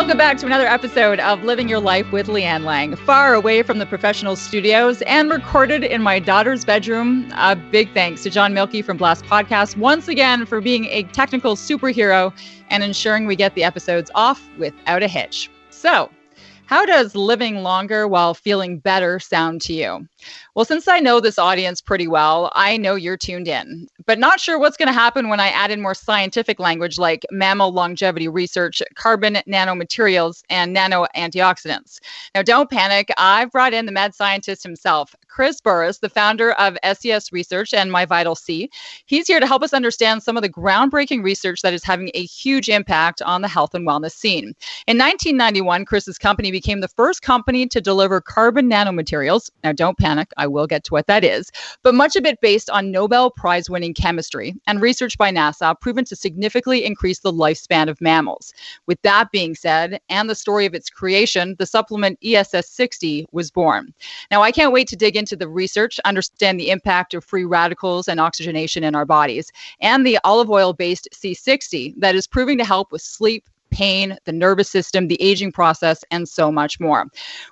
Welcome back to another episode of Living Your Life with Leanne Lang, far away from the professional studios and recorded in my daughter's bedroom. A big thanks to John Milky from Blast Podcast once again for being a technical superhero and ensuring we get the episodes off without a hitch. So, how does living longer while feeling better sound to you? Well, since I know this audience pretty well, I know you're tuned in, but not sure what's going to happen when I add in more scientific language like mammal longevity research, carbon nanomaterials, and nano antioxidants. Now, don't panic. I've brought in the mad scientist himself, Chris Burress, the founder of SES Research and My Vital C. He's here to help us understand some of the groundbreaking research that is having a huge impact on the health and wellness scene. In 1991, Chris's company became the first company to deliver carbon nanomaterials. Now, don't panic. I will get to what that is, but much of it based on Nobel Prize winning chemistry and research by NASA proven to significantly increase the lifespan of mammals. With that being said, and the story of its creation, the supplement ESS 60 was born. Now, I can't wait to dig into the research, understand the impact of free radicals and oxygenation in our bodies, and the olive oil based C60 that is proving to help with sleep, pain, the nervous system, the aging process, and so much more.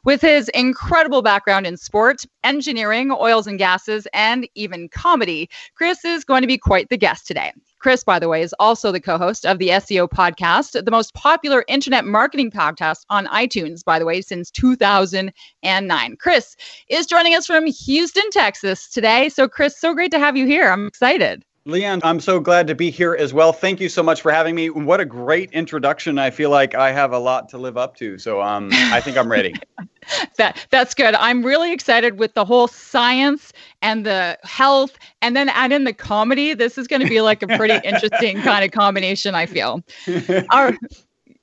With his incredible background in sport, engineering, oils and gases, and even comedy, Chris is going to be quite the guest today. Chris, by the way, is also the co host of the SEO podcast, the most popular internet marketing podcast on iTunes, by the way, since 2009. Chris is joining us from Houston, Texas today. So, Chris, so great to have you here. I'm excited. Leanne, I'm so glad to be here as well. Thank you so much for having me. What a great introduction. I feel like I have a lot to live up to. So um, I think I'm ready. that that's good. I'm really excited with the whole science and the health and then add in the comedy. This is going to be like a pretty interesting kind of combination, I feel. Our,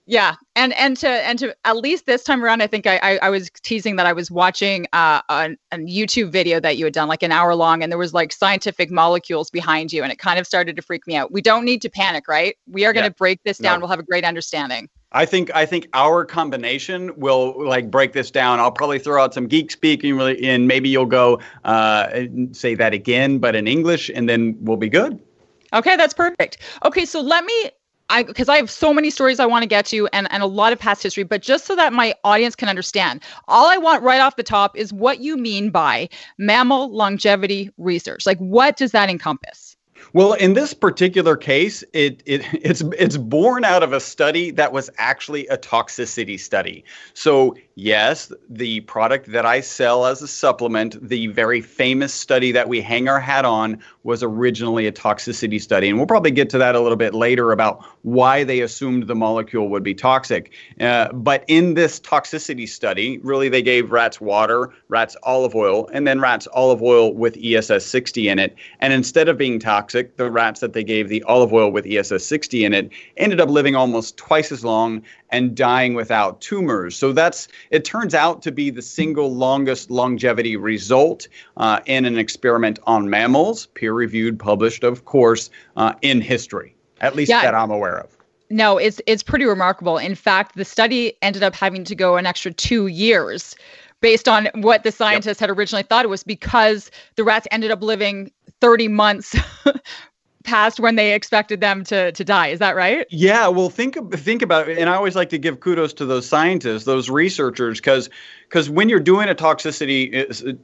yeah, and and to and to at least this time around, I think I I, I was teasing that I was watching uh, a, a YouTube video that you had done like an hour long, and there was like scientific molecules behind you, and it kind of started to freak me out. We don't need to panic, right? We are going to yeah. break this down. No. We'll have a great understanding. I think I think our combination will like break this down. I'll probably throw out some geek speaking, and maybe you'll go uh, say that again, but in English, and then we'll be good. Okay, that's perfect. Okay, so let me I because I have so many stories I want to get to and, and a lot of past history, but just so that my audience can understand, all I want right off the top is what you mean by mammal longevity research. Like what does that encompass? Well, in this particular case, it, it it's it's born out of a study that was actually a toxicity study. So yes, the product that I sell as a supplement, the very famous study that we hang our hat on, was originally a toxicity study, and we'll probably get to that a little bit later about why they assumed the molecule would be toxic. Uh, but in this toxicity study, really they gave rats water, rats olive oil, and then rats olive oil with ESS 60 in it, and instead of being toxic the rats that they gave the olive oil with ESS 60 in it ended up living almost twice as long and dying without tumors. So that's it turns out to be the single longest longevity result uh, in an experiment on mammals, peer reviewed, published, of course, uh, in history, at least yeah. that I'm aware of. No, it's it's pretty remarkable. In fact, the study ended up having to go an extra two years based on what the scientists yep. had originally thought it was because the rats ended up living 30 months past when they expected them to to die. Is that right? Yeah. Well, think think about it, and I always like to give kudos to those scientists, those researchers, because because when you're doing a toxicity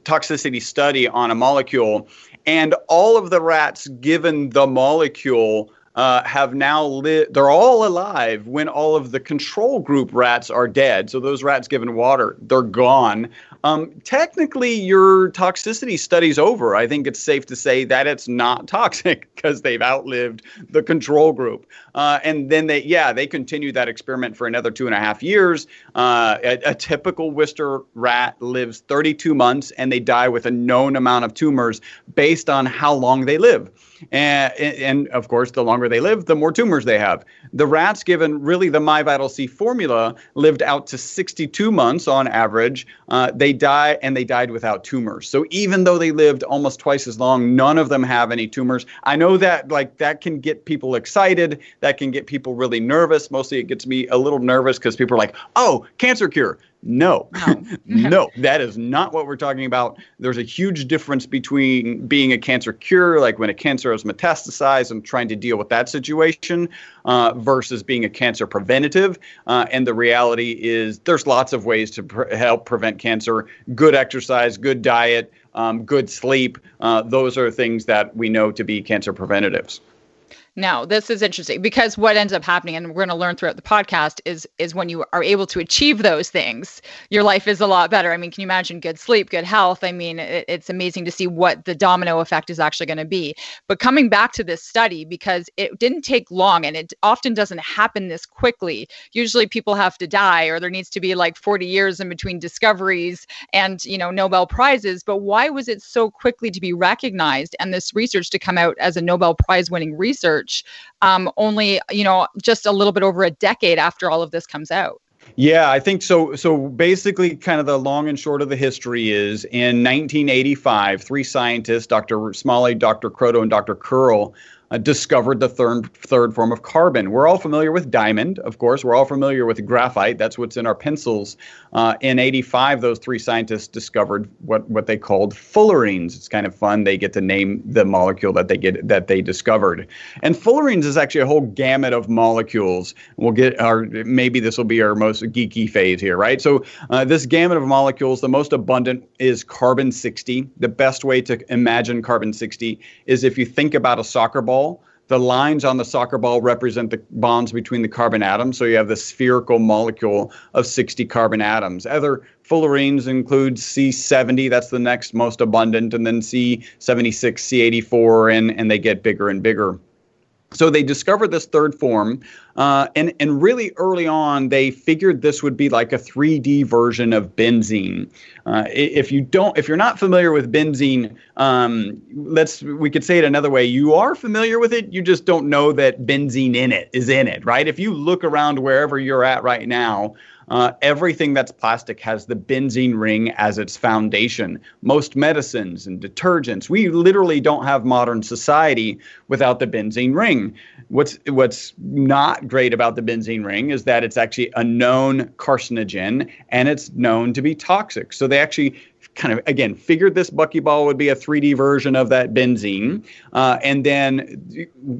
toxicity study on a molecule, and all of the rats given the molecule uh, have now lived, they're all alive when all of the control group rats are dead. So those rats given water, they're gone. Um, technically your toxicity study's over. I think it's safe to say that it's not toxic because they've outlived the control group. Uh, and then they, yeah, they continue that experiment for another two and a half years. Uh, a, a, typical Wistar rat lives 32 months and they die with a known amount of tumors based on how long they live. And, and of course, the longer they live, the more tumors they have. The rats, given really the MyVitalC formula, lived out to 62 months on average. Uh, they die and they died without tumors. So even though they lived almost twice as long, none of them have any tumors. I know that like that can get people excited. That can get people really nervous. Mostly, it gets me a little nervous because people are like, "Oh, cancer cure." No, no. no, that is not what we're talking about. There's a huge difference between being a cancer cure, like when a cancer has metastasized and trying to deal with that situation, uh, versus being a cancer preventative. Uh, and the reality is, there's lots of ways to pre- help prevent cancer good exercise, good diet, um, good sleep. Uh, those are things that we know to be cancer preventatives. Now, this is interesting because what ends up happening, and we're going to learn throughout the podcast, is is when you are able to achieve those things, your life is a lot better. I mean, can you imagine good sleep, good health? I mean, it, it's amazing to see what the domino effect is actually going to be. But coming back to this study, because it didn't take long, and it often doesn't happen this quickly. Usually, people have to die, or there needs to be like 40 years in between discoveries and you know Nobel prizes. But why was it so quickly to be recognized and this research to come out as a Nobel Prize winning research? Um, only you know just a little bit over a decade after all of this comes out yeah, I think so. So basically, kind of the long and short of the history is in 1985, three scientists, Dr. Smalley, Dr. Kroto, and Dr. Curl, uh, discovered the third third form of carbon. We're all familiar with diamond, of course. We're all familiar with graphite. That's what's in our pencils. Uh, in '85, those three scientists discovered what what they called fullerenes. It's kind of fun. They get to name the molecule that they get that they discovered. And fullerenes is actually a whole gamut of molecules. We'll get our maybe this will be our most geeky phase here, right? So uh, this gamut of molecules, the most abundant is carbon 60. The best way to imagine carbon 60 is if you think about a soccer ball ball. The lines on the soccer ball represent the bonds between the carbon atoms. So you have the spherical molecule of 60 carbon atoms. Other fullerenes include C70, that's the next most abundant, and then C76, C84, and, and they get bigger and bigger. So they discovered this third form, uh, and and really early on they figured this would be like a 3D version of benzene. Uh, if you don't, if you're not familiar with benzene, um, let's we could say it another way. You are familiar with it, you just don't know that benzene in it is in it, right? If you look around wherever you're at right now, uh, everything that's plastic has the benzene ring as its foundation. Most medicines and detergents, we literally don't have modern society without the benzene ring. What's what's not great about the benzene ring is that it's actually a known carcinogen and it's known to be toxic. So they actually kind of again figured this buckyball would be a 3D version of that benzene, uh, and then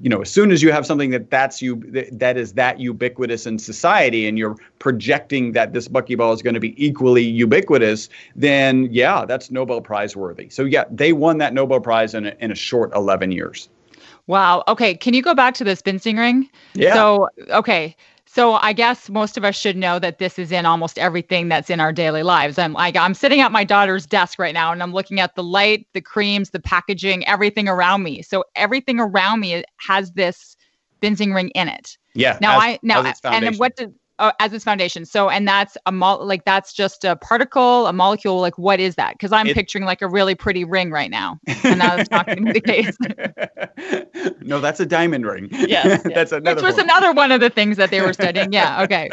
you know as soon as you have something that that's you that is that ubiquitous in society, and you're projecting that this buckyball is going to be equally ubiquitous, then yeah, that's Nobel Prize worthy. So yeah, they won that Nobel Prize in a, in a short 11 years. Wow. Okay. Can you go back to this benzene ring? Yeah. So okay. So I guess most of us should know that this is in almost everything that's in our daily lives. I'm like I'm sitting at my daughter's desk right now and I'm looking at the light, the creams, the packaging, everything around me. So everything around me has this benzene ring in it. Yeah. Now as, I now and what did uh, as its foundation. So, and that's a mo- like that's just a particle, a molecule. Like, what is that? Because I'm it, picturing like a really pretty ring right now, and that's not going to be the case. no, that's a diamond ring. Yes, that's another. Which was one. another one of the things that they were studying. Yeah. Okay.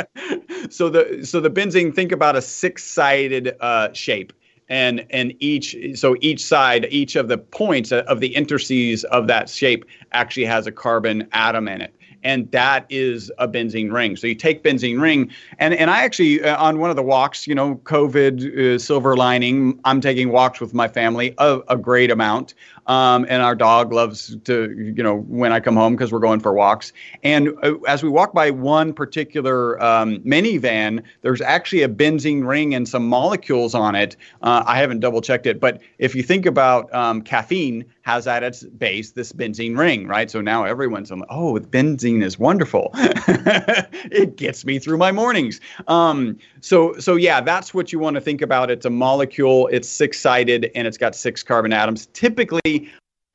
so the so the benzene. Think about a six-sided uh, shape and and each so each side each of the points of the interstices of that shape actually has a carbon atom in it and that is a benzene ring. So you take benzene ring, and and I actually uh, on one of the walks, you know, COVID uh, silver lining, I'm taking walks with my family a, a great amount. Um, and our dog loves to, you know, when I come home because we're going for walks. And uh, as we walk by one particular um, minivan, there's actually a benzene ring and some molecules on it. Uh, I haven't double checked it, but if you think about um, caffeine, has at its base this benzene ring, right? So now everyone's like, oh, benzene is wonderful. it gets me through my mornings. Um, so, so yeah, that's what you want to think about. It's a molecule. It's six-sided and it's got six carbon atoms. Typically,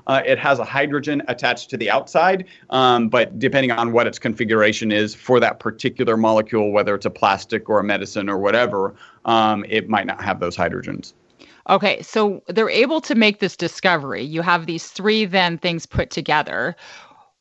uh, it has a hydrogen attached to the outside, um, but depending on what its configuration is for that particular molecule, whether it's a plastic or a medicine or whatever, um, it might not have those hydrogens. Okay, so they're able to make this discovery. You have these three then things put together.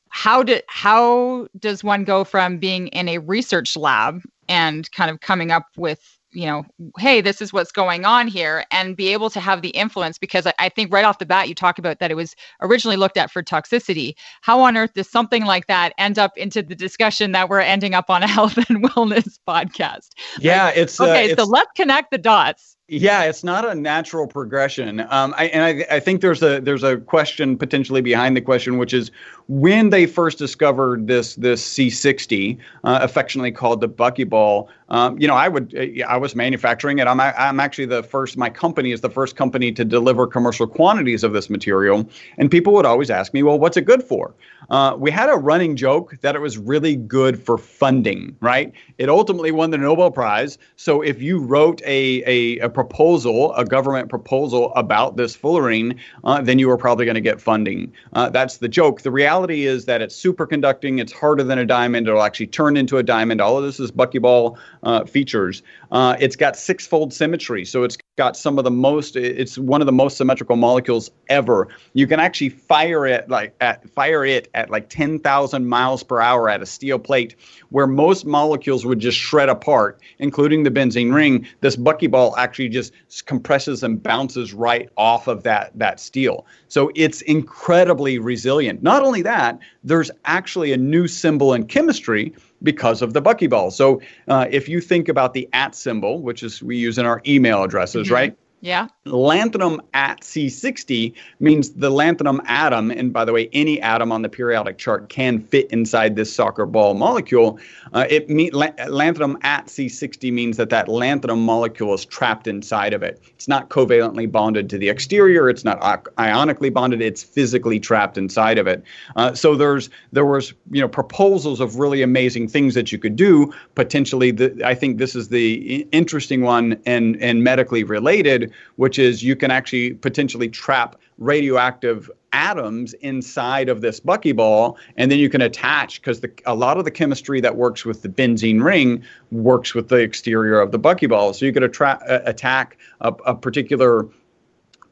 How did how does one go from being in a research lab and kind of coming up with you know, hey, this is what's going on here, and be able to have the influence because I, I, think right off the bat you talk about that it was originally looked at for toxicity. How on earth does something like that end up into the discussion that we're ending up on a health and wellness podcast? Yeah, like, it's okay. Uh, so let's connect the dots. Yeah, it's not a natural progression, um, I, and I, I, think there's a there's a question potentially behind the question, which is when they first discovered this this C60, uh, affectionately called the buckyball. Um, you know, I would I was manufacturing it. I'm I'm actually the first. My company is the first company to deliver commercial quantities of this material, and people would always ask me, well, what's it good for? Uh, we had a running joke that it was really good for funding, right? It ultimately won the Nobel Prize. So if you wrote a, a, a proposal, a government proposal about this fullerene, uh, then you were probably going to get funding. Uh, that's the joke. The reality is that it's superconducting, it's harder than a diamond, it'll actually turn into a diamond. All of this is buckyball uh, features. Uh, it's got six-fold symmetry, so it's got some of the most it's one of the most symmetrical molecules ever you can actually fire it like at fire it at like 10,000 miles per hour at a steel plate where most molecules would just shred apart including the benzene ring this buckyball actually just compresses and bounces right off of that that steel so it's incredibly resilient not only that there's actually a new symbol in chemistry because of the buckyball. So uh, if you think about the at symbol, which is we use in our email addresses, mm-hmm. right? Yeah. Lanthanum at C60 means the lanthanum atom, and by the way, any atom on the periodic chart can fit inside this soccer ball molecule. Uh, it mean, la- lanthanum at C60 means that that lanthanum molecule is trapped inside of it. It's not covalently bonded to the exterior. It's not ionically bonded. It's physically trapped inside of it. Uh, so there's there was you know proposals of really amazing things that you could do. Potentially, the, I think this is the interesting one and and medically related which is you can actually potentially trap radioactive atoms inside of this buckyball, and then you can attach because a lot of the chemistry that works with the benzene ring works with the exterior of the buckyball. So you could attra- uh, attack a, a particular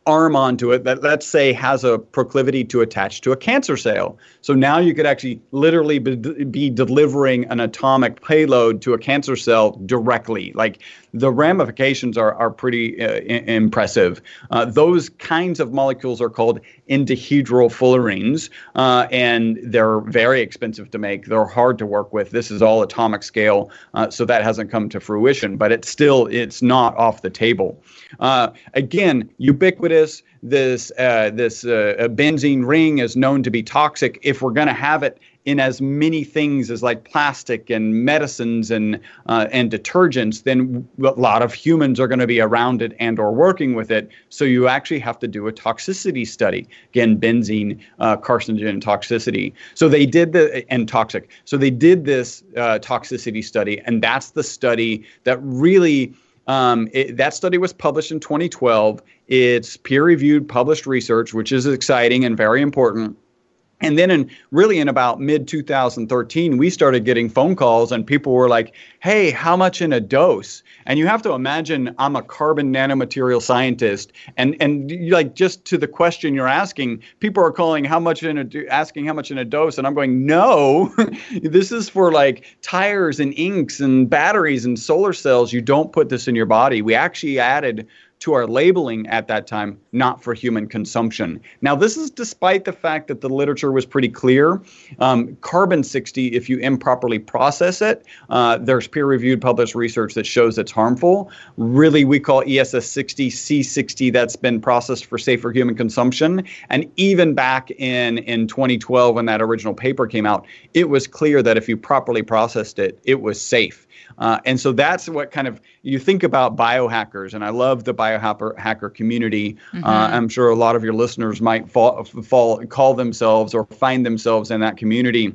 arm onto it that let's say has a proclivity to attach to a cancer cell. So now you could actually literally be, be, delivering an atomic payload to a cancer cell directly. Like the ramifications are, are pretty uh, I- impressive. Uh, those kinds of molecules are called endohedral fullerenes, uh, and they're very expensive to make. They're hard to work with. This is all atomic scale, uh, so that hasn't come to fruition, but it's still it's not off the table. Uh, again, ubiquitous. This uh, this uh, benzene ring is known to be toxic. If we're going to have it in as many things as like plastic and medicines and uh, and detergents, then a lot of humans are going to be around it and or working with it. So you actually have to do a toxicity study. Again, benzene, uh, carcinogen toxicity. So they did the and toxic. So they did this uh, toxicity study, and that's the study that really um, it, that study was published in 2012. It's peer reviewed, published research, which is exciting and very important. And then, in really in about mid 2013, we started getting phone calls, and people were like, "Hey, how much in a dose?" And you have to imagine I'm a carbon nanomaterial scientist, and and like just to the question you're asking, people are calling how much in a asking how much in a dose, and I'm going, "No, this is for like tires and inks and batteries and solar cells. You don't put this in your body. We actually added to our labeling at that time, not for human consumption. Now, this is despite the fact that the literature was pretty clear. Um, carbon 60, if you improperly process it, uh, there's peer reviewed published research that shows it's harmful. Really, we call ESS 60 C60 that's been processed for safer human consumption. And even back in, in 2012, when that original paper came out, it was clear that if you properly processed it, it was safe. Uh, and so that's what kind of you think about biohackers, and I love the biohacker hacker community. Uh, mm-hmm. Uh, I'm sure a lot of your listeners might fall, fall call themselves or find themselves in that community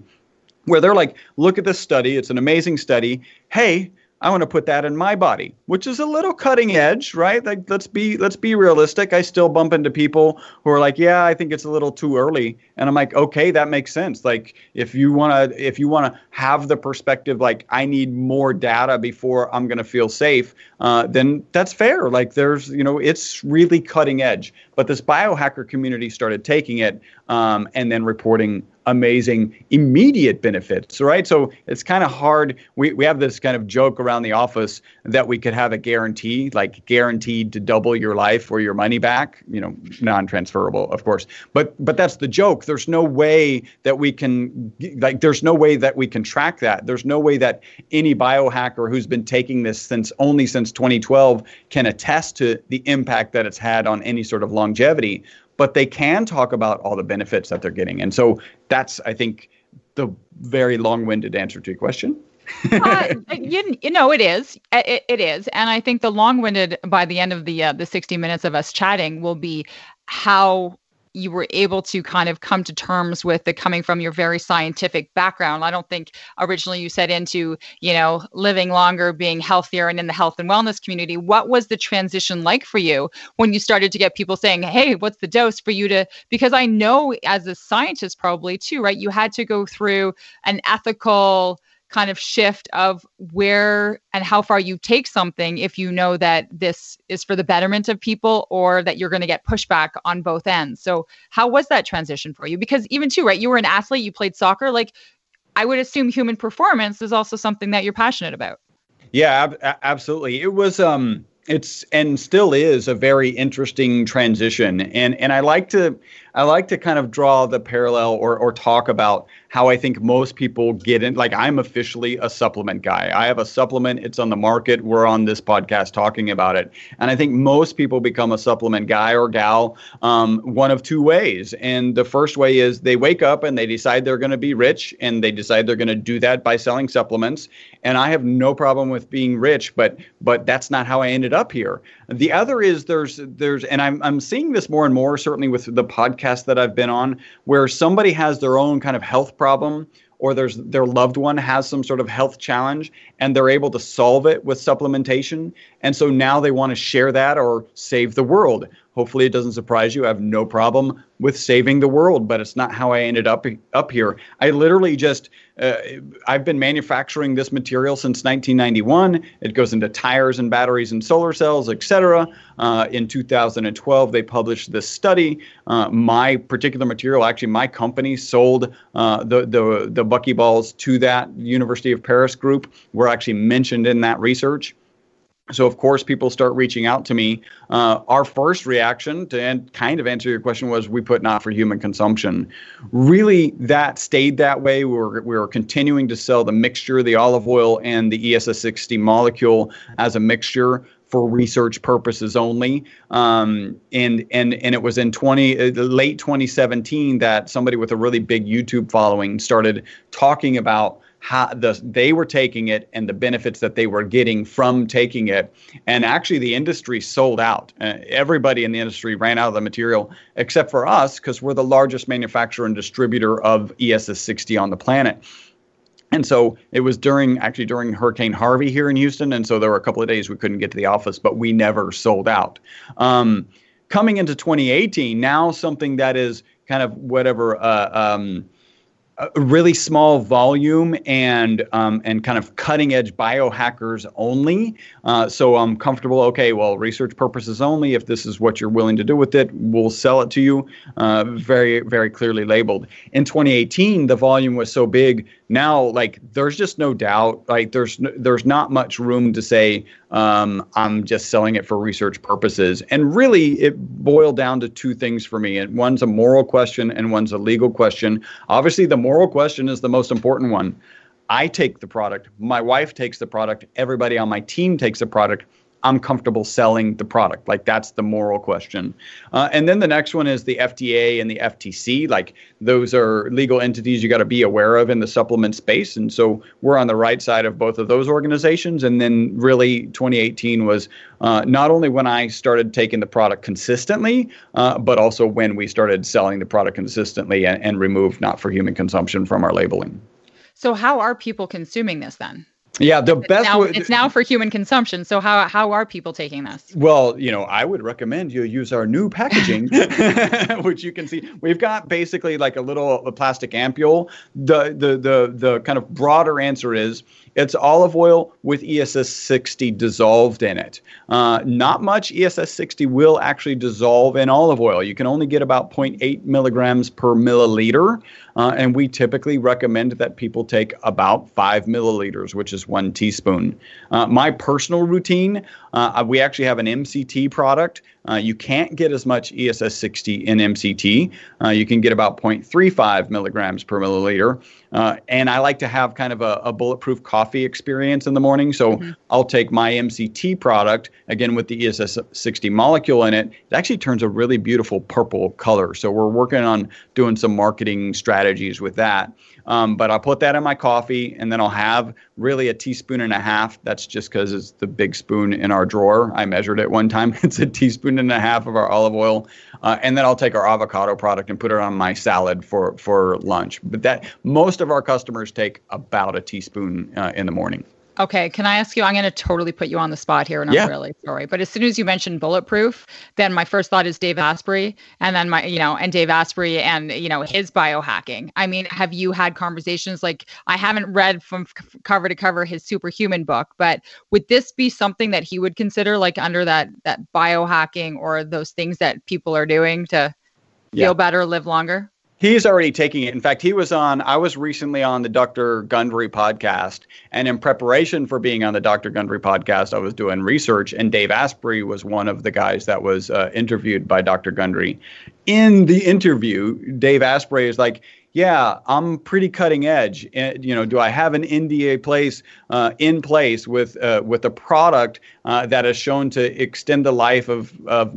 where they're like, look at this study, it's an amazing study. Hey, I want to put that in my body, which is a little cutting edge, right? Like let's be let's be realistic. I still bump into people who are like, "Yeah, I think it's a little too early." And I'm like, "Okay, that makes sense." Like if you want to if you want to have the perspective like I need more data before I'm going to feel safe, uh, then that's fair. Like there's, you know, it's really cutting edge. But this biohacker community started taking it um, and then reporting amazing immediate benefits, right? So it's kind of hard. We, we have this kind of joke around the office that we could have a guarantee, like guaranteed to double your life or your money back, you know, non-transferable, of course. But but that's the joke. There's no way that we can like there's no way that we can track that. There's no way that any biohacker who's been taking this since only since 2012 can attest to the impact that it's had on any sort of longevity but they can talk about all the benefits that they're getting. And so that's, I think, the very long-winded answer to your question. uh, you, you know it is it, it is and i think the long-winded by the end of the uh, the 60 minutes of us chatting will be how you were able to kind of come to terms with the coming from your very scientific background. I don't think originally you said into, you know, living longer, being healthier and in the health and wellness community. What was the transition like for you when you started to get people saying, "Hey, what's the dose for you to because I know as a scientist probably too, right? You had to go through an ethical kind of shift of where and how far you take something if you know that this is for the betterment of people or that you're going to get pushback on both ends. So, how was that transition for you? Because even too, right, you were an athlete, you played soccer, like I would assume human performance is also something that you're passionate about. Yeah, ab- absolutely. It was um it's and still is a very interesting transition and and I like to I like to kind of draw the parallel or or talk about how I think most people get in. Like I'm officially a supplement guy. I have a supplement. It's on the market. We're on this podcast talking about it. And I think most people become a supplement guy or gal um, one of two ways. And the first way is they wake up and they decide they're going to be rich and they decide they're going to do that by selling supplements. And I have no problem with being rich, but but that's not how I ended up here. The other is there's there's and I'm I'm seeing this more and more certainly with the podcast that I've been on where somebody has their own kind of health problem or there's their loved one has some sort of health challenge and they're able to solve it with supplementation. And so now they want to share that or save the world hopefully it doesn't surprise you i have no problem with saving the world but it's not how i ended up up here i literally just uh, I've been manufacturing this material since 1991. It goes into tires and batteries and solar cells, etc. Uh, in 2012, they published this study. Uh, my particular material, actually, my company sold uh, the the the buckyballs to that University of Paris group. Were actually mentioned in that research. So of course, people start reaching out to me. Uh, our first reaction to and kind of answer your question was we put not for human consumption. Really, that stayed that way. We were we were continuing to sell the mixture, the olive oil, and the ESS60 molecule as a mixture for research purposes only. Um, and and and it was in 20 uh, late 2017 that somebody with a really big YouTube following started talking about how the, they were taking it and the benefits that they were getting from taking it. And actually, the industry sold out. Uh, everybody in the industry ran out of the material except for us because we're the largest manufacturer and distributor of ESS 60 on the planet. And so it was during actually during Hurricane Harvey here in Houston. And so there were a couple of days we couldn't get to the office, but we never sold out. Um, coming into 2018, now something that is kind of whatever. Uh, um, a really small volume and um, and kind of cutting edge biohackers only. Uh, so I'm comfortable. Okay, well, research purposes only. If this is what you're willing to do with it, we'll sell it to you. Uh, very very clearly labeled. In 2018, the volume was so big now like there's just no doubt like there's no, there's not much room to say um, i'm just selling it for research purposes. And really it boiled down to two things for me. And one's a moral question and one's a legal question. Obviously the moral question is the most important one. I take the product my wife takes the product everybody on my team takes the product I'm comfortable selling the product. Like that's the moral question. Uh, and then the next one is the FDA and the FTC. Like those are legal entities you got to be aware of in the supplement space. And so we're on the right side of both of those organizations. And then really 2018 was uh, not only when I started taking the product consistently, uh, but also when we started selling the product consistently and, and removed not for human consumption from our labeling. So how are people consuming this then? Yeah, the it's best. Now, it's now for human consumption. So how how are people taking this? Well, you know, I would recommend you use our new packaging, which you can see. We've got basically like a little a plastic ampule. The the the the kind of broader answer is it's olive oil with ESS 60 dissolved in it. Uh, not much ESS 60 will actually dissolve in olive oil. You can only get about 0.8 milligrams per milliliter. Uh, and we typically recommend that people take about five milliliters, which is one teaspoon. Uh, my personal routine, uh, we actually have an MCT product. Uh, you can't get as much ESS 60 in MCT. Uh, you can get about 0.35 milligrams per milliliter. Uh, and I like to have kind of a, a, bulletproof coffee experience in the morning. So mm-hmm. I'll take my MCT product, again with the ESS 60 molecule in it. It actually turns a really beautiful purple color. So we're working on doing some marketing strategies with that. Um, but I'll put that in my coffee and then I'll have really a teaspoon and a half. That's just because it's the big spoon in our drawer. I measured it one time. It's a teaspoon and a half of our olive oil. Uh, and then I'll take our avocado product and put it on my salad for, for lunch. But that most of our customers take about a teaspoon uh, in the morning. Okay, can I ask you? I'm going to totally put you on the spot here, and I'm really sorry. But as soon as you mentioned bulletproof, then my first thought is Dave Asprey, and then my, you know, and Dave Asprey, and you know his biohacking. I mean, have you had conversations like I haven't read from cover to cover his Superhuman book, but would this be something that he would consider like under that that biohacking or those things that people are doing to feel better, live longer? He's already taking it. In fact, he was on, I was recently on the Dr. Gundry podcast. And in preparation for being on the Dr. Gundry podcast, I was doing research, and Dave Asprey was one of the guys that was uh, interviewed by Dr. Gundry. In the interview, Dave Asprey is like, yeah, I'm pretty cutting edge. And, you know, do I have an NDA place uh, in place with uh, with a product uh, that is shown to extend the life of, of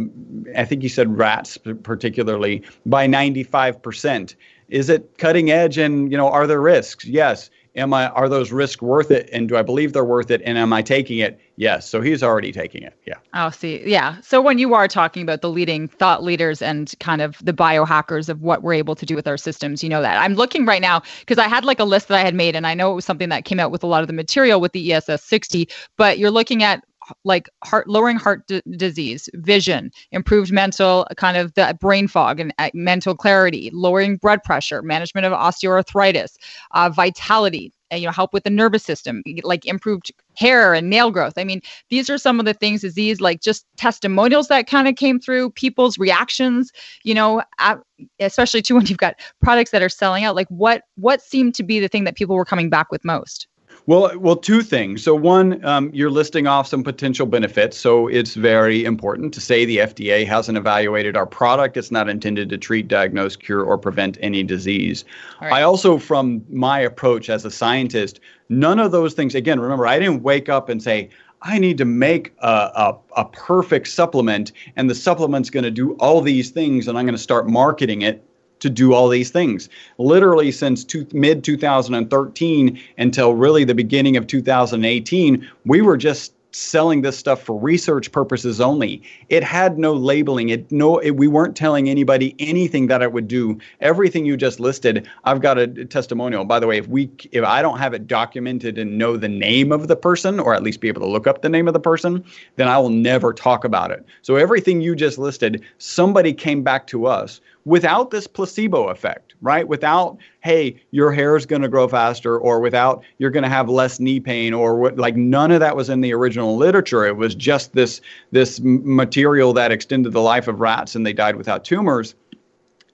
I think you said rats particularly by 95 percent? Is it cutting edge? And you know, are there risks? Yes am I are those risks worth it and do I believe they're worth it and am I taking it? Yes. So he's already taking it. Yeah. Oh, see. Yeah. So when you are talking about the leading thought leaders and kind of the biohackers of what we're able to do with our systems, you know that. I'm looking right now because I had like a list that I had made and I know it was something that came out with a lot of the material with the ESS 60, but you're looking at like heart lowering heart d- disease vision improved mental kind of the brain fog and uh, mental clarity lowering blood pressure management of osteoarthritis uh, vitality uh, you know help with the nervous system like improved hair and nail growth. I mean these are some of the things is these like just testimonials that kind of came through people's reactions you know at, especially too when you've got products that are selling out like what what seemed to be the thing that people were coming back with most well, well, two things. So one, um, you're listing off some potential benefits. So it's very important to say the FDA hasn't evaluated our product. It's not intended to treat, diagnose, cure, or prevent any disease. Right. I also, from my approach as a scientist, none of those things. Again, remember, I didn't wake up and say. I need to make a, a, a perfect supplement, and the supplement's going to do all these things, and I'm going to start marketing it to do all these things. Literally since mid 2013 until really the beginning of 2018, we were just selling this stuff for research purposes only. It had no labeling. It no it, we weren't telling anybody anything that it would do. Everything you just listed, I've got a testimonial. By the way, if we if I don't have it documented and know the name of the person or at least be able to look up the name of the person, then I will never talk about it. So everything you just listed, somebody came back to us without this placebo effect, right? Without, hey, your hair is going to grow faster, or without you're going to have less knee pain, or what, like none of that was in the original literature. It was just this this material that extended the life of rats and they died without tumors.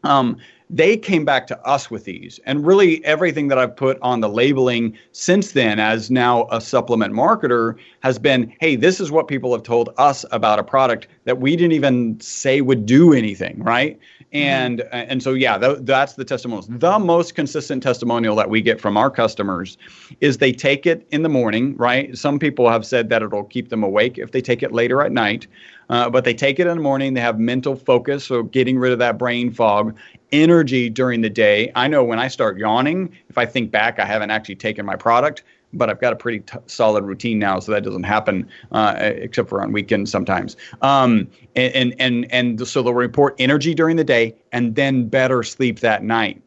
Um, they came back to us with these. And really, everything that I've put on the labeling since then, as now a supplement marketer, has been hey, this is what people have told us about a product that we didn't even say would do anything, right? Mm-hmm. And mm-hmm. and so yeah, th- that's the testimonials. The most consistent testimonial that we get from our customers is they take it in the morning, right? Some people have said that it'll keep them awake if they take it later at night. Uh, but they take it in the morning. They have mental focus, so getting rid of that brain fog, energy during the day. I know when I start yawning, if I think back, I haven't actually taken my product, but I've got a pretty t- solid routine now, so that doesn't happen uh, except for on weekends sometimes. Um, and, and and and so they'll report energy during the day and then better sleep that night.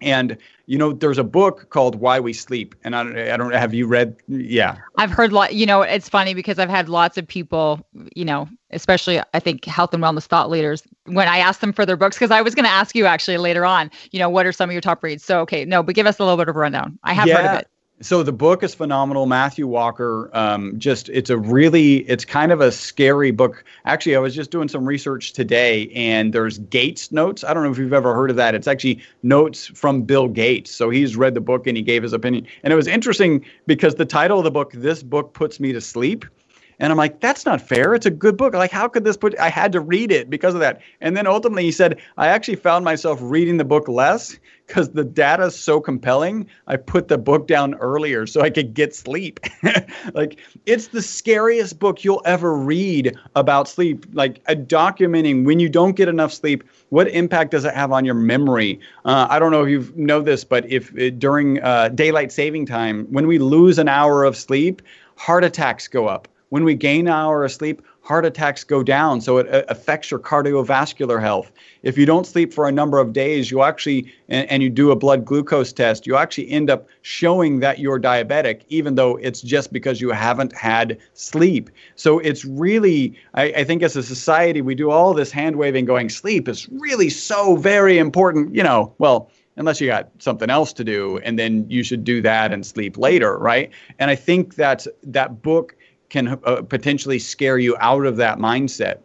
And you know, there's a book called Why We Sleep, and I don't, I don't have you read? Yeah, I've heard lot. You know, it's funny because I've had lots of people, you know, especially I think health and wellness thought leaders, when I ask them for their books, because I was going to ask you actually later on, you know, what are some of your top reads? So okay, no, but give us a little bit of a rundown. I have yeah. heard of it so the book is phenomenal matthew walker um, just it's a really it's kind of a scary book actually i was just doing some research today and there's gates notes i don't know if you've ever heard of that it's actually notes from bill gates so he's read the book and he gave his opinion and it was interesting because the title of the book this book puts me to sleep and I'm like, that's not fair. It's a good book. Like, how could this put? I had to read it because of that. And then ultimately, he said, I actually found myself reading the book less because the data is so compelling. I put the book down earlier so I could get sleep. like, it's the scariest book you'll ever read about sleep. Like, documenting when you don't get enough sleep. What impact does it have on your memory? Uh, I don't know if you know this, but if uh, during uh, daylight saving time, when we lose an hour of sleep, heart attacks go up when we gain an hour of sleep, heart attacks go down. So it affects your cardiovascular health. If you don't sleep for a number of days, you actually, and, and, you do a blood glucose test, you actually end up showing that you're diabetic, even though it's just because you haven't had sleep. So it's really, I, I think as a society, we do all this hand waving going, sleep is really so very important. You know, well, unless you got something else to do and then you should do that and sleep later right and i think that that book can uh, potentially scare you out of that mindset.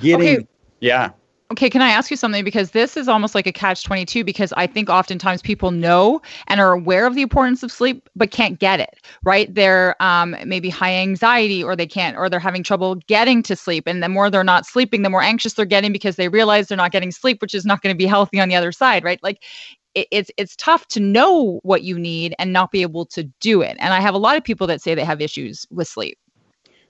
Getting, okay. yeah. Okay, can I ask you something? Because this is almost like a catch 22 because I think oftentimes people know and are aware of the importance of sleep, but can't get it, right? They're um, maybe high anxiety or they can't, or they're having trouble getting to sleep. And the more they're not sleeping, the more anxious they're getting because they realize they're not getting sleep, which is not going to be healthy on the other side, right? Like it's it's tough to know what you need and not be able to do it. And I have a lot of people that say they have issues with sleep.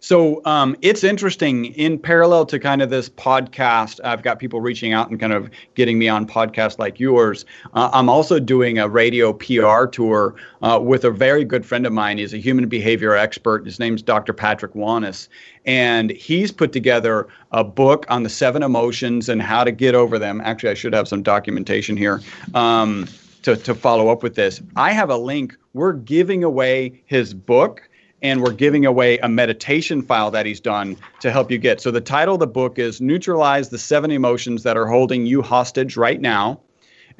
So um, it's interesting. In parallel to kind of this podcast, I've got people reaching out and kind of getting me on podcasts like yours. Uh, I'm also doing a radio PR tour uh, with a very good friend of mine. He's a human behavior expert. His name's Dr. Patrick Wanis, and he's put together a book on the seven emotions and how to get over them. Actually, I should have some documentation here. Um, to, to follow up with this, I have a link. We're giving away his book and we're giving away a meditation file that he's done to help you get. So the title of the book is Neutralize the Seven Emotions That Are Holding You Hostage Right Now.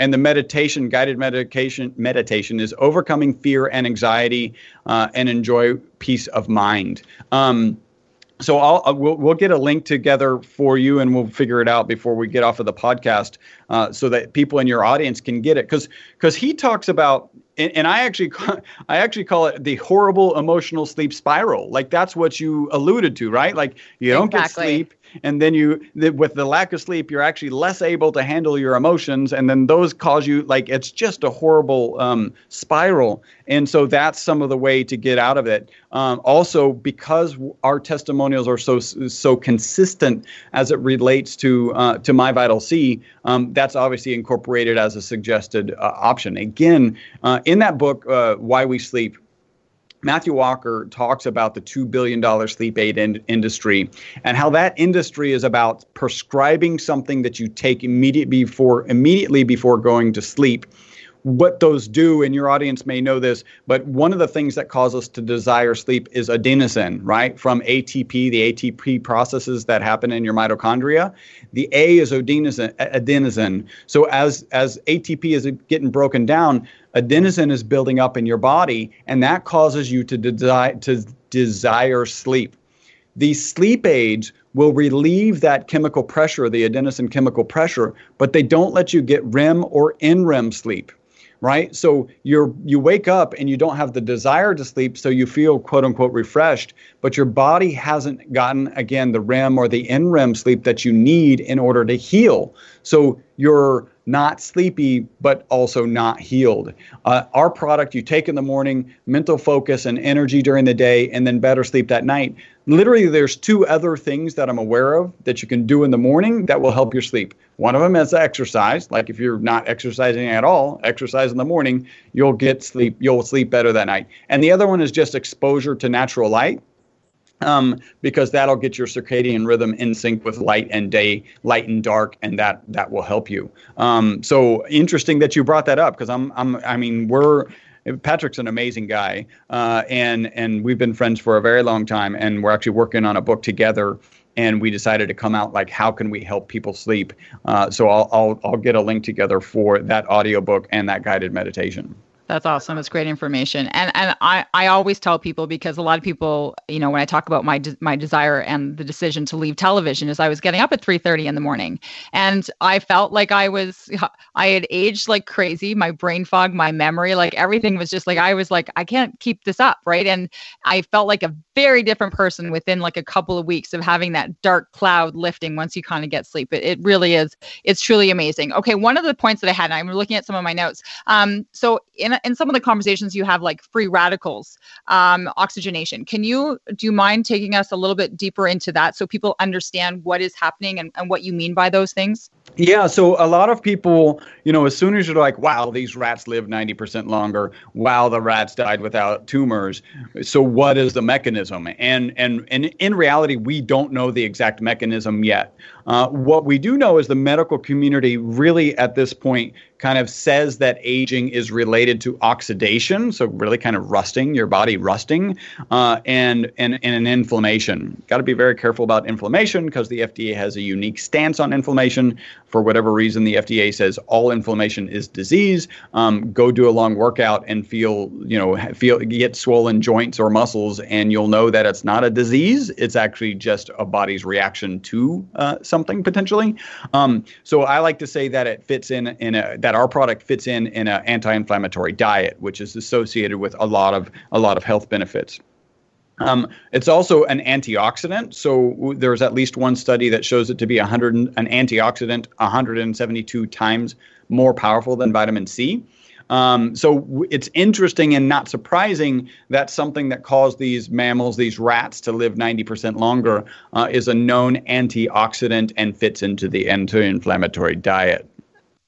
And the meditation, guided meditation, meditation is overcoming fear and anxiety uh, and enjoy peace of mind. Um, so I'll, I'll, we'll, we'll get a link together for you and we'll figure it out before we get off of the podcast uh, so that people in your audience can get it because because he talks about and, and I actually I actually call it the horrible emotional sleep spiral. Like that's what you alluded to, right? Like you don't exactly. get sleep, and then you with the lack of sleep you're actually less able to handle your emotions and then those cause you like it's just a horrible um, spiral. And so that's some of the way to get out of it. Um, also because our testimonials are so so consistent as it relates to uh, to my vital c um, that's obviously incorporated as a suggested uh, option. Again uh, in that book uh, why we sleep Matthew Walker talks about the $2 billion sleep aid in- industry and how that industry is about prescribing something that you take immediate before, immediately before going to sleep what those do, and your audience may know this, but one of the things that cause us to desire sleep is adenosine, right? From ATP, the ATP processes that happen in your mitochondria. The A is adenosine. adenosine. So as as ATP is getting broken down, adenosine is building up in your body, and that causes you to desire to desire sleep. these sleep aids will relieve that chemical pressure, the adenosine chemical pressure, but they don't let you get REM or NREM sleep right? So you're you wake up and you don't have the desire to sleep, so you feel quote unquote refreshed, but your body hasn't gotten again the REM or the NREM sleep that you need in order to heal. So you're not sleepy, but also not healed. Uh, our product you take in the morning, mental focus and energy during the day, and then better sleep that night. Literally, there's two other things that I'm aware of that you can do in the morning that will help your sleep. One of them is exercise. Like if you're not exercising at all, exercise in the morning, you'll get sleep. You'll sleep better that night. And the other one is just exposure to natural light um, because that'll get your circadian rhythm in sync with light and day, light and dark, and that that will help you. Um, so interesting that you brought that up because I'm I'm I mean we're Patrick's an amazing guy, uh, and and we've been friends for a very long time, and we're actually working on a book together. And we decided to come out like, how can we help people sleep? Uh, so I'll, I'll I'll get a link together for that audiobook and that guided meditation. That's awesome. That's great information. And and I, I always tell people because a lot of people, you know, when I talk about my de- my desire and the decision to leave television is I was getting up at 3:30 in the morning and I felt like I was I had aged like crazy, my brain fog, my memory, like everything was just like I was like I can't keep this up, right? And I felt like a very different person within like a couple of weeks of having that dark cloud lifting once you kind of get sleep. It, it really is it's truly amazing. Okay, one of the points that I had, I'm looking at some of my notes. Um so in in some of the conversations you have like free radicals um, oxygenation can you do you mind taking us a little bit deeper into that so people understand what is happening and, and what you mean by those things yeah, so a lot of people, you know, as soon as you're like, wow, these rats live 90% longer, wow, the rats died without tumors. So what is the mechanism? And and and in reality, we don't know the exact mechanism yet. Uh, what we do know is the medical community really at this point kind of says that aging is related to oxidation, so really kind of rusting, your body rusting, uh, and, and, and an inflammation. Got to be very careful about inflammation because the FDA has a unique stance on inflammation. For whatever reason, the FDA says all inflammation is disease. Um, go do a long workout and feel, you know, feel get swollen joints or muscles, and you'll know that it's not a disease. It's actually just a body's reaction to uh, something potentially. Um, so I like to say that it fits in in a that our product fits in in an anti-inflammatory diet, which is associated with a lot of a lot of health benefits. Um, it's also an antioxidant. So there's at least one study that shows it to be 100 an antioxidant 172 times more powerful than vitamin C. Um, so it's interesting and not surprising that something that caused these mammals, these rats, to live 90% longer uh, is a known antioxidant and fits into the anti-inflammatory diet.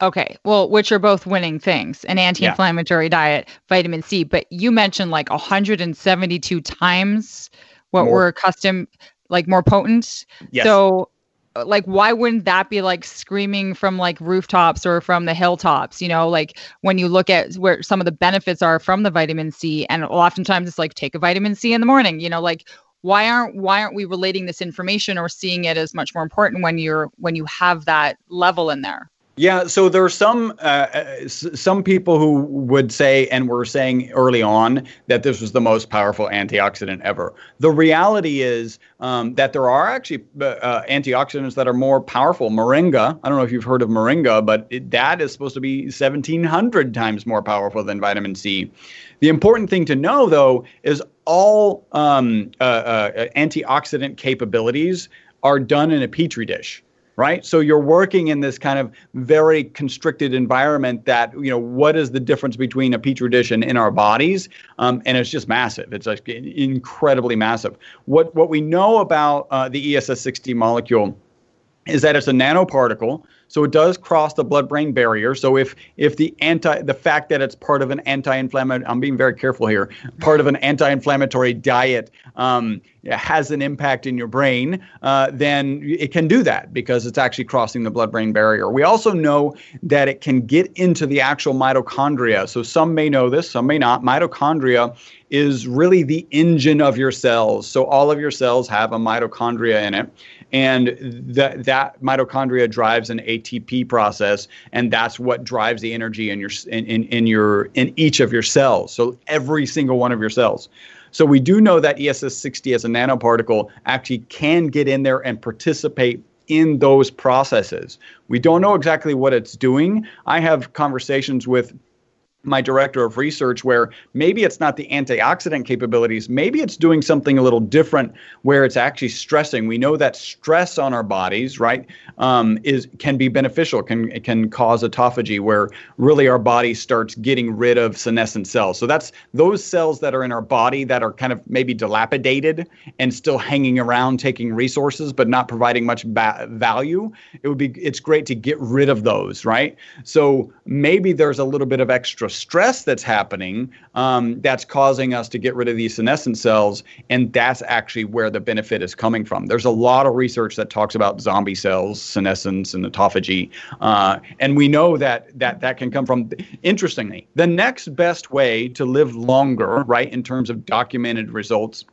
Okay. Well, which are both winning things an anti inflammatory yeah. diet, vitamin C. But you mentioned like 172 times what more. we're accustomed, like more potent. Yes. So, like, why wouldn't that be like screaming from like rooftops or from the hilltops? You know, like when you look at where some of the benefits are from the vitamin C, and oftentimes it's like take a vitamin C in the morning, you know, like why aren't why aren't we relating this information or seeing it as much more important when you're when you have that level in there yeah, so there are some uh, uh some people who would say, and were saying early on, that this was the most powerful antioxidant ever. The reality is um, that there are actually uh, uh antioxidants that are more powerful. Moringa, I don't know if you've heard of moringa, but it, that is supposed to be 1,700 times more powerful than vitamin C. The important thing to know, though, is all um, uh, uh, antioxidant capabilities are done in a petri dish right? So you're working in this kind of very constricted environment that, you know, what is the difference between a petri dish and in our bodies? Um, and it's just massive. It's like incredibly massive. What, what we know about uh, the ESS60 molecule is that it's a nanoparticle so it does cross the blood-brain barrier. So if if the anti the fact that it's part of an anti-inflammatory, I'm being very careful here, part of an anti-inflammatory diet um, has an impact in your brain, uh, then it can do that because it's actually crossing the blood-brain barrier. We also know that it can get into the actual mitochondria. So some may know this, some may not. Mitochondria is really the engine of your cells. So all of your cells have a mitochondria in it and that that mitochondria drives an ATP process, and that's what drives the energy in your in, in, in your in each of your cells. So every single one of your cells. So we do know that ESS60 as a nanoparticle actually can get in there and participate in those processes. We don't know exactly what it's doing. I have conversations with my director of research where maybe it's not the antioxidant capabilities maybe it's doing something a little different where it's actually stressing. We know that stress on our bodies right um, is can be beneficial can can cause autophagy where really our body starts getting rid of senescent cells. So that's those cells that are in our body that are kind of maybe dilapidated and still hanging around taking resources but not providing much ba- value. It would be it's great to get rid of those right? So maybe there's a little bit of extra stress that's happening um, that's causing us to get rid of these senescent cells. And that's actually where the benefit is coming from. There's a lot of research that talks about zombie cells, senescence, and autophagy. Uh, and we know that, that that can come from, interestingly, the next best way to live longer, right, in terms of documented results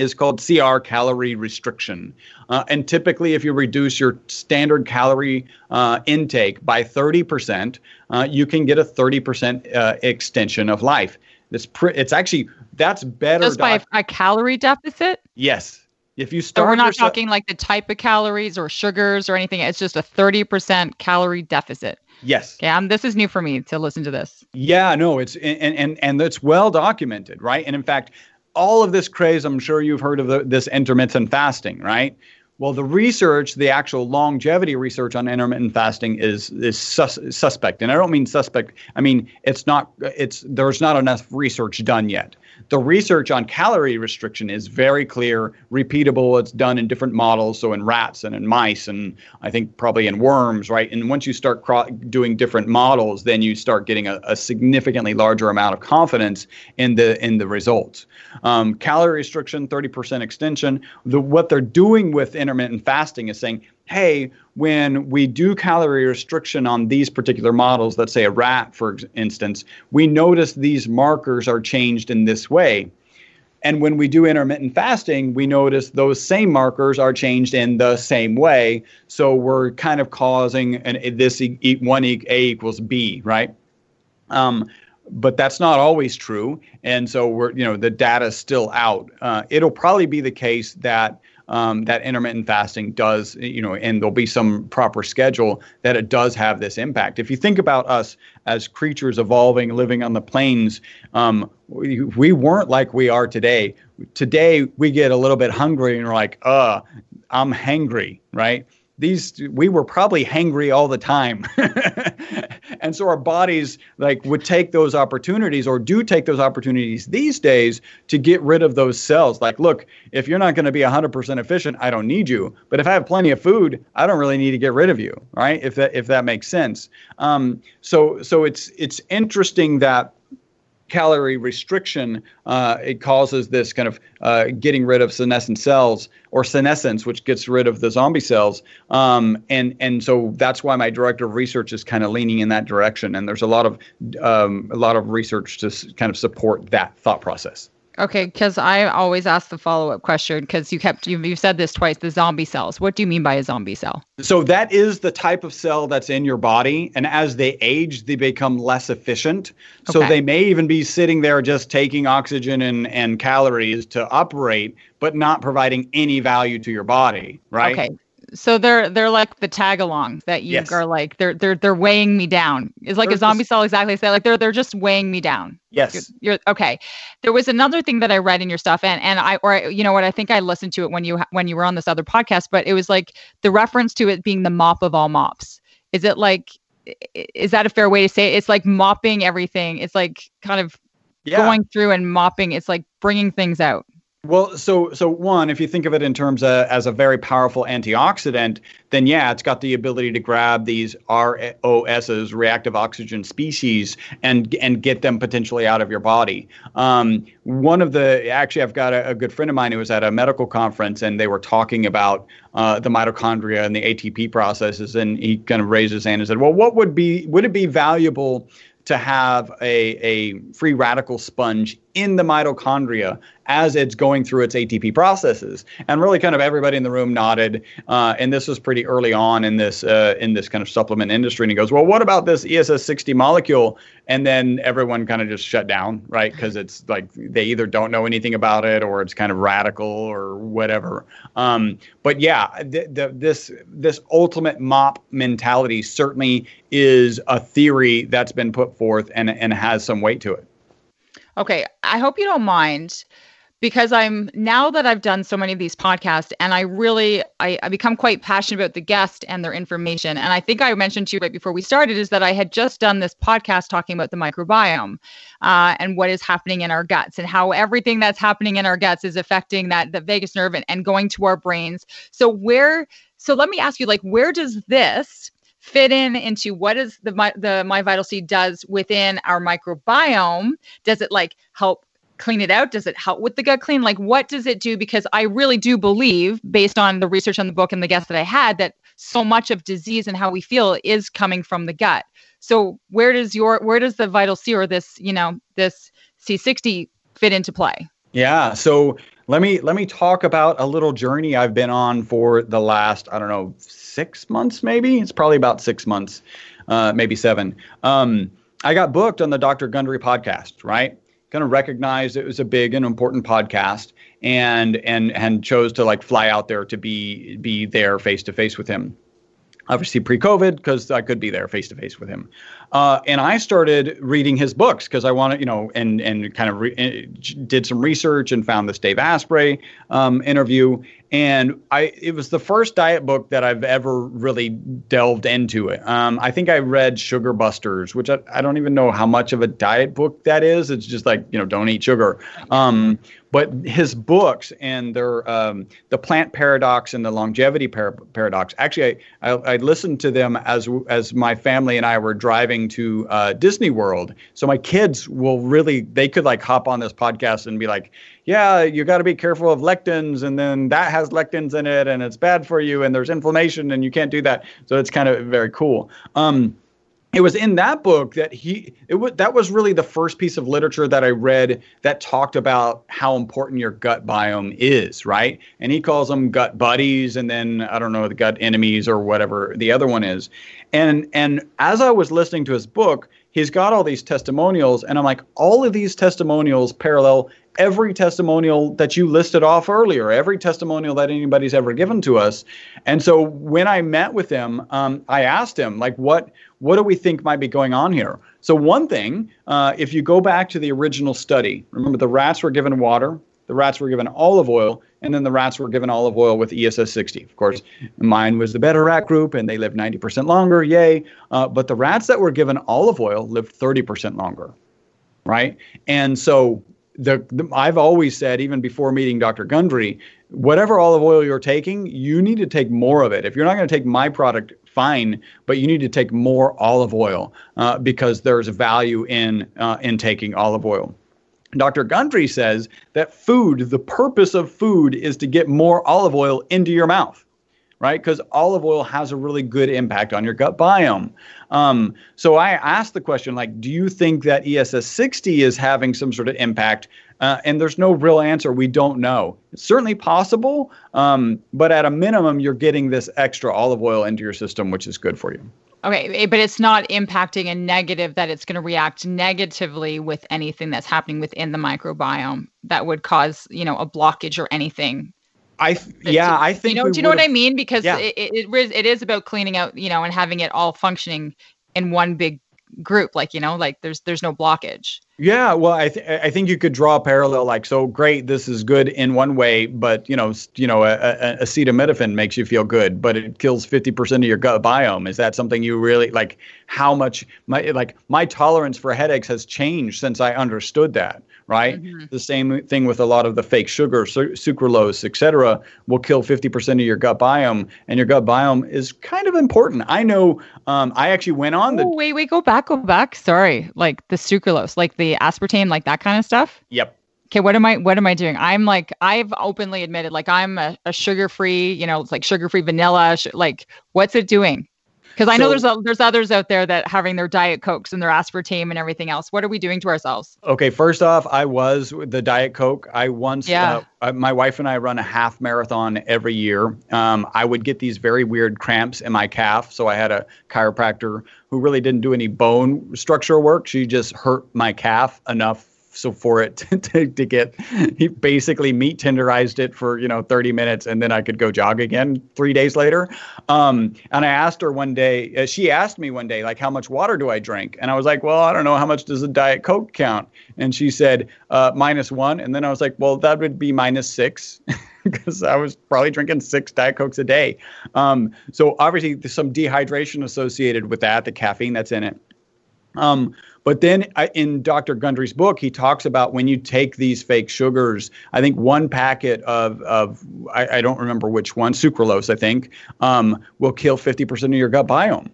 is called CR calorie restriction. Uh, and typically, if you reduce your standard calorie uh, intake by 30%, uh, you can get a 30% uh, extension of life. It's, pr- it's actually, that's better. Just by doc- a calorie deficit? Yes. If you start, so we're not yourself- talking like the type of calories or sugars or anything. It's just a 30% calorie deficit. Yes. Yeah, um, this is new for me to listen to this. Yeah, no, it's and and and it's well documented, right? And in fact, all of this craze, I'm sure you've heard of the, this intermittent fasting, right? Well, the research, the actual longevity research on intermittent fasting is is sus- suspect, and I don't mean suspect. I mean it's not. It's there's not enough research done yet. The research on calorie restriction is very clear, repeatable. It's done in different models, so in rats and in mice, and I think probably in worms, right? And once you start cro- doing different models, then you start getting a, a, significantly larger amount of confidence in the in the results. Um, calorie restriction, 30% extension. The, what they're doing with intermittent fasting is saying, hey, when we do calorie restriction on these particular models, let's say a rat, for instance, we notice these markers are changed in this way. And when we do intermittent fasting, we notice those same markers are changed in the same way. So we're kind of causing an, this e, one e, A equals B, right? Um, but that's not always true. And so we're, you know, the data is still out. Uh, it'll probably be the case that um, that intermittent fasting does, you know, and there'll be some proper schedule that it does have this impact. If you think about us as creatures evolving, living on the plains, um, we, we weren't like we are today. Today we get a little bit hungry and we're like, uh, I'm hangry, right? these we were probably hangry all the time and so our bodies like would take those opportunities or do take those opportunities these days to get rid of those cells. Like look if you're not going to be 100% efficient i don't need you. But if i have plenty of food i don't really need to get rid of you right? If that if that makes sense. Um, so so it's it's interesting that calorie restriction, uh, it causes this kind of uh, getting rid of senescent cells or senescence, which gets rid of the zombie cells. Um, and and so that's why my director of research is kind of leaning in that direction. And there's a lot of um, a lot of research to kind of support that thought process. Okay, because I always ask the follow up question because you kept you you said this twice. The zombie cells. What do you mean by a zombie cell? So that is the type of cell that's in your body, and as they age, they become less efficient. Okay. So they may even be sitting there just taking oxygen and and calories to operate, but not providing any value to your body. Right. Okay so they're they're like the tag along that you yes. are like they're they're they're weighing me down. It's like There's a zombie cell exactly say like they're they're just weighing me down. Yes. You're, you're, okay. There was another thing that I read in your stuff and and I or I, you know what I think I listened to it when you when you were on this other podcast but it was like the reference to it being the mop of all mops. Is it like is that a fair way to say it? It's like mopping everything. It's like kind of yeah. going through and mopping. It's like bringing things out. Well, so so one, if you think of it in terms of, as a very powerful antioxidant, then yeah, it's got the ability to grab these ROSs, reactive oxygen species, and and get them potentially out of your body. Um, one of the actually, I've got a, a, good friend of mine who was at a medical conference, and they were talking about uh, the mitochondria and the ATP processes, and he kind of raised his hand and said, "Well, what would be would it be valuable?" to have a, a free radical sponge in the mitochondria as it's going through its ATP processes. And really, kind of everybody in the room nodded. Uh, and this was pretty early on in this uh, in this kind of supplement industry. And he goes, "Well, what about this ESS 60 molecule?" And then everyone kind of just shut down, right? Because it's like they either don't know anything about it or it's kind of radical or whatever. Um, but yeah, th- th- this this ultimate mop mentality certainly is a theory that's been put forth and and has some weight to it. Okay, I hope you don't mind because I'm now that I've done so many of these podcasts and I really I, I become quite passionate about the guest and their information. And I think I mentioned to you right before we started is that I had just done this podcast talking about the microbiome uh, and what is happening in our guts and how everything that's happening in our guts is affecting that the vagus nerve and, and going to our brains. So where so let me ask you like where does this fit in into what is the the my Vital C does within our microbiome does it like help clean it out? Does it help with the gut clean? Like, what does it do? Because I really do believe, based on the research on the book and the guests that I had, that so much of disease and how we feel is coming from the gut. So, where does your where does the Vital C or this you know this C60 fit into play? Yeah. So let me let me talk about a little journey I've been on for the last I don't know six months maybe. It's probably about six months, uh, maybe seven. Um, I got booked on the Dr. Gundry podcast, right? kind of recognized it was a big and important podcast and and and chose to like fly out there to be be there face to face with him obviously pre-covid because i could be there face to face with him uh, and I started reading his books because I wanted, you know, and and kind of re- eh, did some research and found this Dave Asprey um, interview. And I, it was the first diet book that I've ever really delved into it. Um, I think I read Sugar Busters, which I, I don't even know how much of a diet book that is. It's just like, you know, don't eat sugar. Um, but his books and their um, the plant paradox and the longevity par- paradox. Actually, I, I, I listened to them as as my family and I were driving to uh, Disney World. So my kids will really, they could like hop on this podcast and be like, yeah, you got to be careful of lectins. And then that has lectins in it and it's bad for you. And there's inflammation and you can't do that. So it's kind of very cool. Um, it was in that book that he it was that was really the first piece of literature that I read that talked about how important your gut biome is, right? And he calls them gut buddies and then I don't know the gut enemies or whatever the other one is. And and as I was listening to his book, he's got all these testimonials and I'm like all of these testimonials parallel every testimonial that you listed off earlier, every testimonial that anybody's ever given to us. And so when I met with him, um, I asked him, like, what what do we think might be going on here? So one thing, uh, if you go back to the original study, remember the rats were given water, the rats were given olive oil, and then the rats were given olive oil with ESS 60. Of course, mine was the better rat group, and they lived 90% longer, yay. Uh, but the rats that were given olive oil lived 30% longer, right? And so the, the, I've always said, even before meeting Dr. Gundry, whatever olive oil you're taking, you need to take more of it. If you're not going to take my product, fine, but you need to take more olive oil uh, because there's value in uh, in taking olive oil. Dr. Gundry says that food, the purpose of food, is to get more olive oil into your mouth right? Because olive oil has a really good impact on your gut biome. Um, so I asked the question, like, do you think that ESS 60 is having some sort of impact? Uh, and there's no real answer. We don't know. It's certainly possible, um, but at a minimum, you're getting this extra olive oil into your system, which is good for you. Okay, eh, but it's not impacting a negative that it's going to react negatively with anything that's happening within the microbiome that would cause, you know, a blockage or anything I yeah, I think you know. Do you know what I mean? Because yeah. it, it, it is about cleaning out, you know, and having it all functioning in one big group. Like you know, like there's there's no blockage. Yeah, well, I th- I think you could draw a parallel. Like, so great, this is good in one way, but you know, you know, a, a, acetaminophen makes you feel good, but it kills fifty percent of your gut biome. Is that something you really like? How much my like my tolerance for headaches has changed since I understood that right? Mm-hmm. The same thing with a lot of the fake sugar, su- sucralose, et cetera, will kill 50% of your gut biome. And your gut biome is kind of important. I know um, I actually went on the. Oh, wait, wait, go back, go back. Sorry. Like the sucralose, like the aspartame, like that kind of stuff? Yep. Okay, what am I what am I doing? I'm like I've openly admitted like I'm a, a sugar free, you know, it's like sugar free vanilla. Sh- like what's it doing? Because I know there's a, there's others out there that having their diet cokes and their aspartame and everything else. What are we doing to ourselves? Okay, first off, I was the Diet Coke. I once, Yeah. uh, my wife and I run a half marathon every year. Um, I would get these very weird cramps in my calf. So I had a chiropractor who really didn't do any bone structural work. She just hurt my calf enough so for it to, to, to get he basically meat tenderized it for you know 30 minutes and then i could go jog again three days later. Um, and i asked her one day uh, she asked me one day like how much water do i drink? And i was like well i don't know how much does a diet coke count? And she said uh, minus one. And then i was like well that would be minus six because i was probably drinking six diet cokes a day. Um, so obviously there's some dehydration associated with that the caffeine that's in it um, but then I, in Dr. Gundry's book, he talks about when you take these fake sugars. I think one packet of of I, I don't remember which one, sucralose, I think, um, will kill 50% of your gut biome.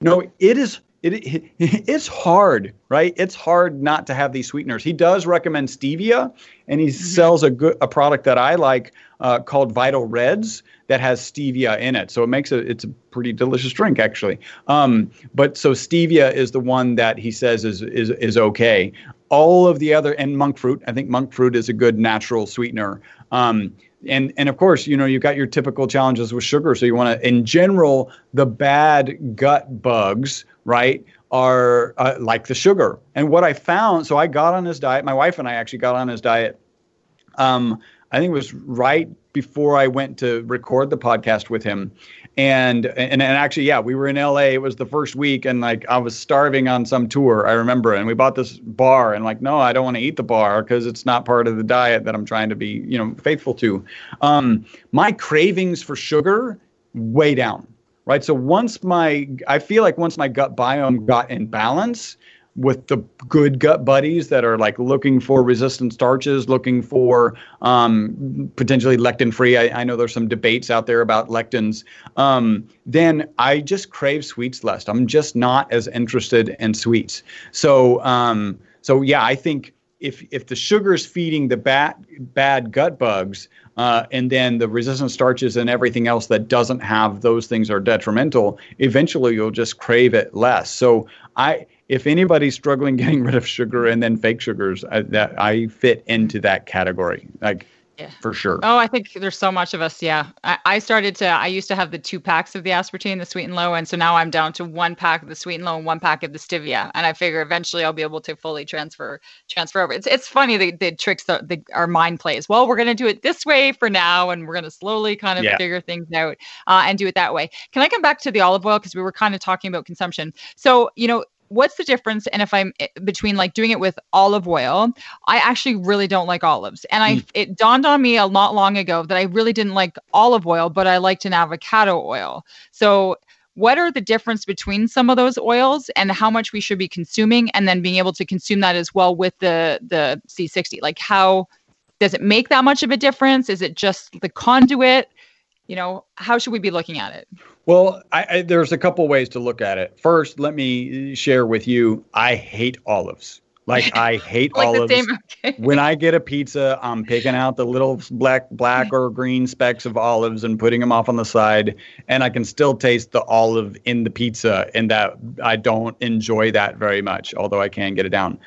No, it is. It, it it's hard, right? It's hard not to have these sweeteners. He does recommend stevia, and he sells a good a product that I like uh, called Vital Reds that has stevia in it. So it makes it it's a pretty delicious drink actually. Um, but so stevia is the one that he says is is is okay. All of the other and monk fruit, I think monk fruit is a good natural sweetener. Um, and and of course, you know, you've got your typical challenges with sugar. So you want to, in general, the bad gut bugs, right, are uh, like the sugar. And what I found, so I got on his diet. My wife and I actually got on his diet. Um, I think it was right before I went to record the podcast with him. And, and and actually, yeah, we were in LA. It was the first week, and like I was starving on some tour. I remember, and we bought this bar, and like, no, I don't want to eat the bar because it's not part of the diet that I'm trying to be, you know, faithful to. Um, my cravings for sugar way down, right? So once my, I feel like once my gut biome got in balance, with the good gut buddies that are like looking for resistant starches, looking for um, potentially lectin free. I, I, know there's some debates out there about lectins. Um, then I just crave sweets less. I'm just not as interested in sweets. So, um, so yeah, I think if if the sugar is feeding the bad bad gut bugs, uh, and then the resistant starches and everything else that doesn't have those things are detrimental, eventually you'll just crave it less. So I if anybody's struggling getting rid of sugar and then fake sugars, I, that I fit into that category, like Yeah. for sure. Oh, I think there's so much of us. Yeah. I, I started to, I used to have the two packs of the aspartame, the sweet and low. And so now I'm down to one pack of the sweet and low and one pack of the stevia. And I figure eventually I'll be able to fully transfer, transfer over. It's, it's funny the, the tricks that the, our mind plays. Well, we're going to do it this way for now. And we're going to slowly kind of Yeah. figure things out uh, and do it that way. Can I come back to the olive oil? Because we were kind of talking about consumption. So, you know, what's the difference? And if i'm eh, between like doing it with olive oil i actually really don't like olives. And i it dawned on me a lot long ago that i really didn't like olive oil but i liked an avocado oil. So what are the difference between some of those oils and how much we should be consuming and then being able to consume that as well with the the c60 like how does it make that much of a difference? Is it just the conduit you know how should we be looking at it Well, I, I, there's a couple ways to look at it. First, let me share with you. I hate olives. Like I hate like olives. same okay. when I get a pizza, I'm picking out the little black, black or green specks of olives and putting them off on the side, and I can still taste the olive in the pizza, and that I don't enjoy that very much, although I can get it down.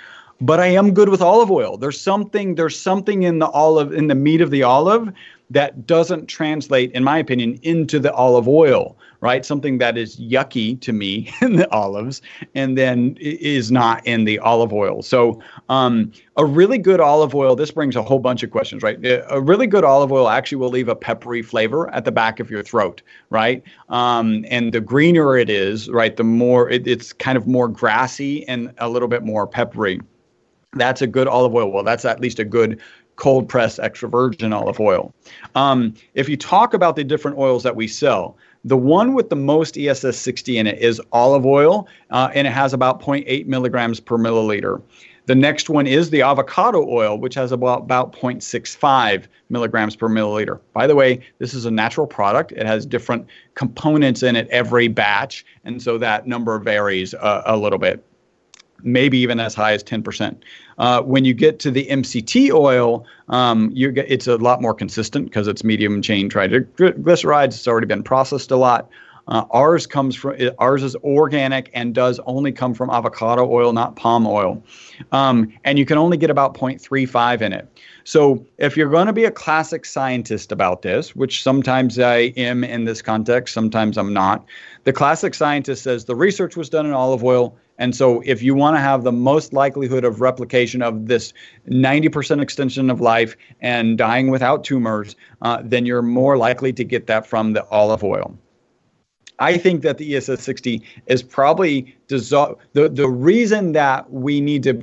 But I am good with olive oil. There's something, there's something in the olive, in the meat of the olive, that doesn't translate, in my opinion, into the olive oil. Right, something that is yucky to me in the olives, and then is not in the olive oil. So, um, a really good olive oil. This brings a whole bunch of questions, right? A really good olive oil actually will leave a peppery flavor at the back of your throat, right? Um, and the greener it is, right, the more it, it's kind of more grassy and a little bit more peppery. That's a good olive oil. Well, that's at least a good cold pressed extra virgin olive oil. Um, if you talk about the different oils that we sell, the one with the most ESS 60 in it is olive oil, uh, and it has about 0.8 milligrams per milliliter. The next one is the avocado oil, which has about, about 0.65 milligrams per milliliter. By the way, this is a natural product. It has different components in it every batch, and so that number varies uh, a little bit maybe even as high as 10%. Uh, when you get to the MCT oil, um, you get, it's a lot more consistent because it's medium chain triglycerides. It's already been processed a lot. Uh, ours comes from ours is organic and does only come from avocado oil, not palm oil, um, and you can only get about 0.35 in it. So if you're going to be a classic scientist about this, which sometimes I am in this context, sometimes I'm not, the classic scientist says the research was done in olive oil. And so, if you want to have the most likelihood of replication of this 90% extension of life and dying without tumors, uh, then you're more likely to get that from the olive oil. I think that the ESS 60 is probably dissolve. The, the reason that we need to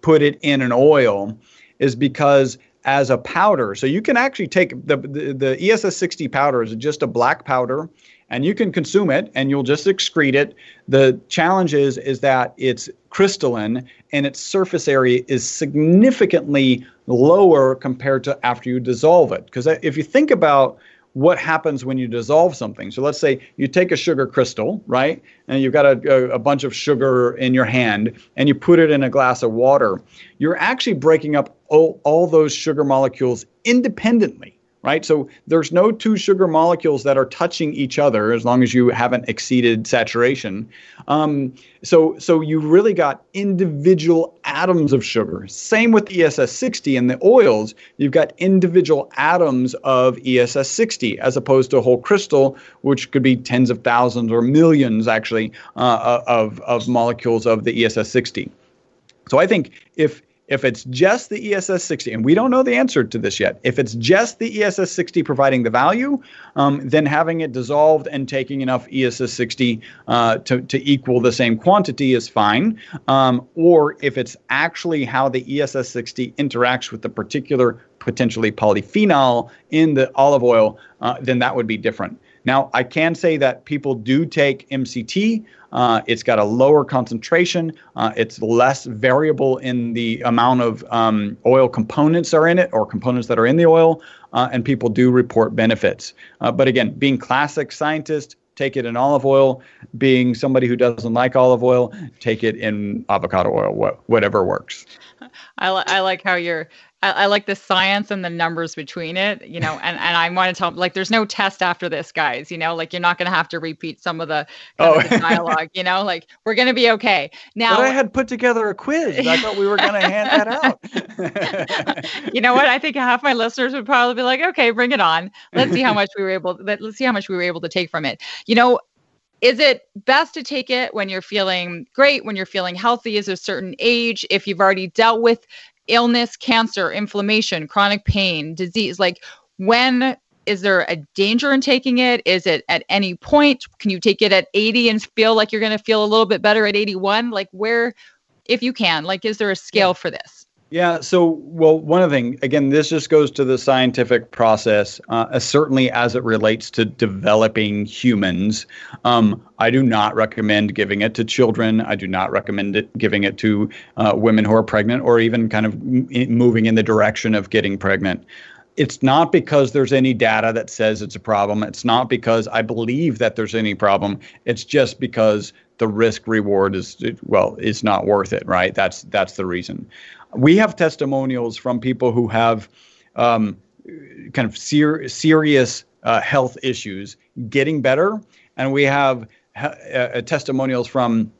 put it in an oil is because as a powder, so you can actually take the, the, the ESS 60 powder is just a black powder and you can consume it and you'll just excrete it. The challenge is, is that it's crystalline and its surface area is significantly lower compared to after you dissolve it. Because uh, if you think about what happens when you dissolve something. So let's say you take a sugar crystal, right? And you've got a, a, bunch of sugar in your hand and you put it in a glass of water. You're actually breaking up all, all those sugar molecules independently right? So there's no two sugar molecules that are touching each other as long as you haven't exceeded saturation. Um, so so you really got individual atoms of sugar. Same with ESS 60 and the oils. You've got individual atoms of ESS 60 as opposed to a whole crystal, which could be tens of thousands or millions actually uh, of of molecules of the ESS 60. So I think if if it's just the ESS 60, and we don't know the answer to this yet, if it's just the ESS 60 providing the value, um, then having it dissolved and taking enough ESS 60 uh, to, to equal the same quantity is fine. Um, or if it's actually how the ESS 60 interacts with the particular potentially polyphenol in the olive oil, uh, then that would be different. Now, I can say that people do take MCT. Uh, it's got a lower concentration. Uh, it's less variable in the amount of um, oil components are in it or components that are in the oil, uh, and people do report benefits. Uh, but again, being classic scientist, take it in olive oil. Being somebody who doesn't like olive oil, take it in avocado oil. Wh- whatever works. I, li- I like how you're I, I, like the science and the numbers between it, you know, and, and I want to tell like there's no test after this, guys. You know, like you're not gonna have to repeat some of the, oh. of the dialogue, you know, like we're gonna be okay. Now but I had put together a quiz. I thought we were gonna hand that out. you know what? I think half my listeners would probably be like, okay, bring it on. Let's see how much we were able let's see how much we were able to take from it. You know, is it best to take it when you're feeling great when you're feeling healthy is there a certain age if you've already dealt with illness, cancer, inflammation, chronic pain, disease? Like, when is there a danger in taking it? Is it at any point? Can you take it at 80 and feel like you're going to feel a little bit better at 81? Like, where, if you can, like, is there a scale for this? Yeah. So, well, one things, again, this just goes to the scientific process, uh, certainly as it relates to developing humans. Um, I do not recommend giving it to children. I do not recommend it, giving it to uh, women who are pregnant or even kind of m- moving in the direction of getting pregnant. It's not because there's any data that says it's a problem. It's not because I believe that there's any problem. It's just because the risk reward is well it's not worth it right? That's that's the reason. We have testimonials from people who have um, kind of ser- serious uh, health issues getting better, and we have uh, uh, testimonials from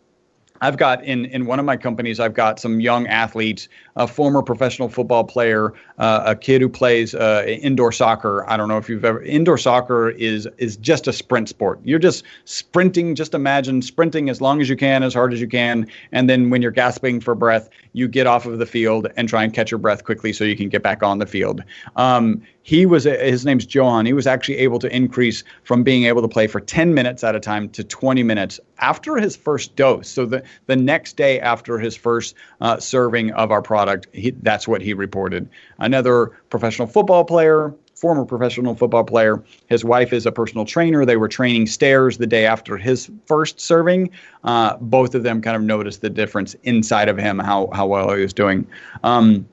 I've got in in one of my companies, I've got some young athletes, a former professional football player, uh, a kid who plays uh, indoor soccer. I don't know if you've ever indoor soccer is is just a sprint sport. You're just sprinting. Just imagine sprinting as long as you can, as hard as you can, and then when you're gasping for breath, you get off of the field and try and catch your breath quickly so you can get back on the field. Um, he was his name's Johan. He was actually able to increase from being able to play for 10 minutes at a time to 20 minutes after his first dose. So the the next day after his first uh, serving of our product, he, that's what he reported. Another professional football player former professional football player. His wife is a personal trainer. They were training stairs the day after his first serving. Uh, both of them kind of noticed the difference inside of him, how how well he was doing. Um,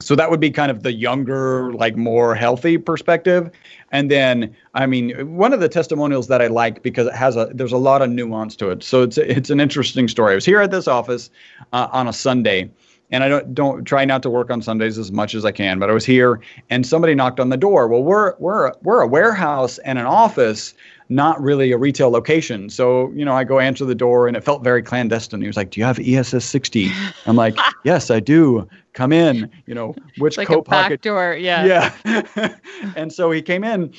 so that would be kind of the younger like more healthy perspective and then i mean one of the testimonials that i like because it has a there's a lot of nuance to it so it's it's an interesting story i was here at this office uh, on a sunday and I don't don't try not to work on Sundays as much as I can. But I was here, and somebody knocked on the door. Well, we're we're we're a warehouse and an office, not really a retail location. So you know, I go answer the door, and it felt very clandestine. He was like, "Do you have ESS 60?" I'm like, "Yes, I do. Come in." You know, which like coat pocket? door. Yeah. Yeah. and so he came in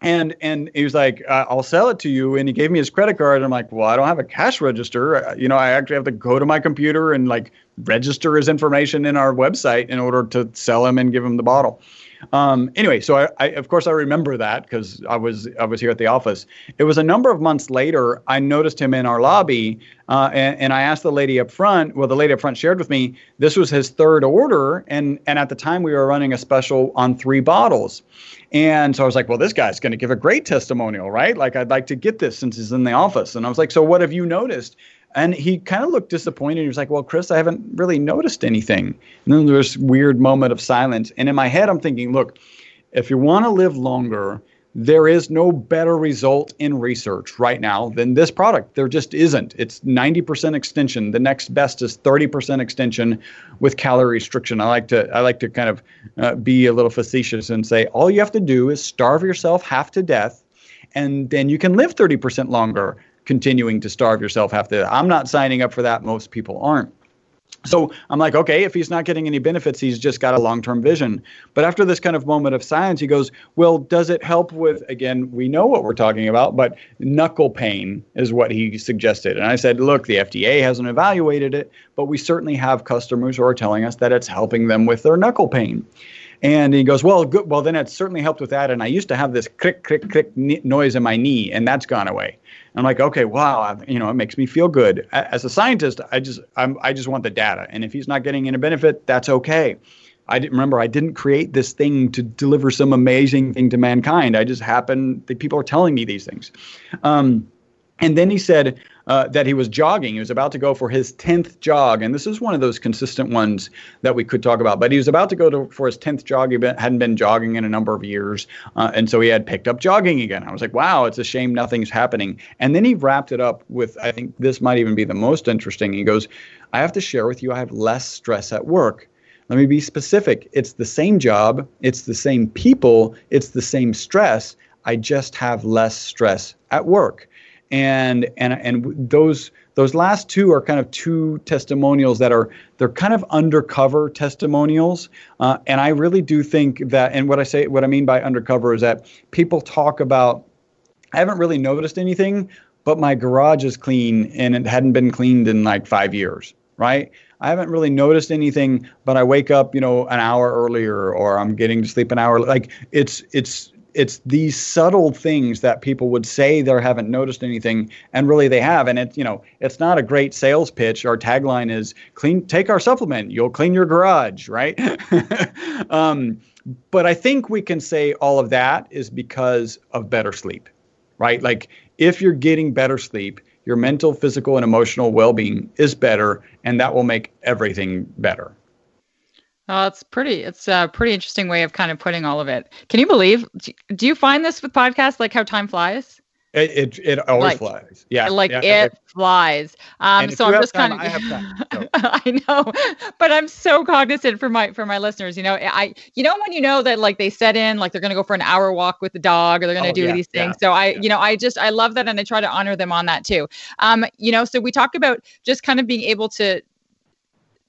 and and he was like, uh, "I'll sell it to you." And he gave me his credit card. and I'm like, "Well, I don't have a cash register. Uh, you know, I actually have to go to my computer and like register his information in our website in order to sell him and give him the bottle." Um, anyway, so I, I, of course I remember that because I was I was here at the office. It was a number of months later. I noticed him in our lobby, uh, and, and I asked the lady up front. Well, the lady up front shared with me this was his third order, and and at the time we were running a special on three bottles. And so I was like, well, this guy's going to give a great testimonial, right? Like, I'd like to get this since he's in the office. And I was like, so what have you noticed? And he kind of looked disappointed. He was like, well, Chris, I haven't really noticed anything. And then there's this weird moment of silence. And in my head, I'm thinking, look, if you want to live longer, there is no better result in research right now than this product. There just isn't. It's 90% extension. The next best is 30% extension with calorie restriction. I like to I like to kind of uh, be a little facetious and say all you have to do is starve yourself half to death, and then you can live 30% longer. Continuing to starve yourself to death. I'm not signing up for that. Most people aren't. So I'm like, okay, if he's not getting any benefits, he's just got a long term vision. But after this kind of moment of silence, he goes, well, does it help with, again, we know what we're talking about, but knuckle pain is what he suggested. And I said, look, the FDA hasn't evaluated it, but we certainly have customers who are telling us that it's helping them with their knuckle pain. And he goes, well, good. Well, then it certainly helped with that. And I used to have this click, click, click noise in my knee, and that's gone away. I'm like, okay, wow, you know, it makes me feel good. As a scientist, I just, I'm, I just want the data, and if he's not getting any benefit, that's okay. I didn't remember. I didn't create this thing to deliver some amazing thing to mankind. I just happen that people are telling me these things. Um, and then he said uh, that he was jogging. He was about to go for his 10th jog. And this is one of those consistent ones that we could talk about. But he was about to go to, for his 10th jog. He been, hadn't been jogging in a number of years. Uh, and so he had picked up jogging again. I was like, wow, it's a shame nothing's happening. And then he wrapped it up with, I think this might even be the most interesting. He goes, I have to share with you, I have less stress at work. Let me be specific. It's the same job, it's the same people, it's the same stress. I just have less stress at work and and and those those last two are kind of two testimonials that are they're kind of undercover testimonials uh, and i really do think that and what i say what i mean by undercover is that people talk about i haven't really noticed anything but my garage is clean and it hadn't been cleaned in like five years right I haven't really noticed anything, but I wake up, you know, an hour earlier, or I'm getting to sleep an hour. Like it's it's it's these subtle things that people would say they haven't noticed anything and really they have and it's you know it's not a great sales pitch. Our tagline is clean take our supplement you'll clean your garage right? Um, but i think we can say all of that is because of better sleep right? Like if you're getting better sleep your mental physical and emotional well-being is better and that will make everything better Oh, it's pretty. It's a pretty interesting way of kind of putting all of it. Can you believe? Do you find this with podcasts like how time flies? It it, it always like, flies. Yeah, like yeah, it flies. Um, so I'm just kind of. I have time. So. I know, but I'm so cognizant for my for my listeners. You know, I you know when you know that like they set in like they're going to go for an hour walk with the dog or they're going to Oh, do yeah, these things. yeah, so I you know I just I love that and I try to honor them on that too. Um, you know, so we talk about just kind of being able to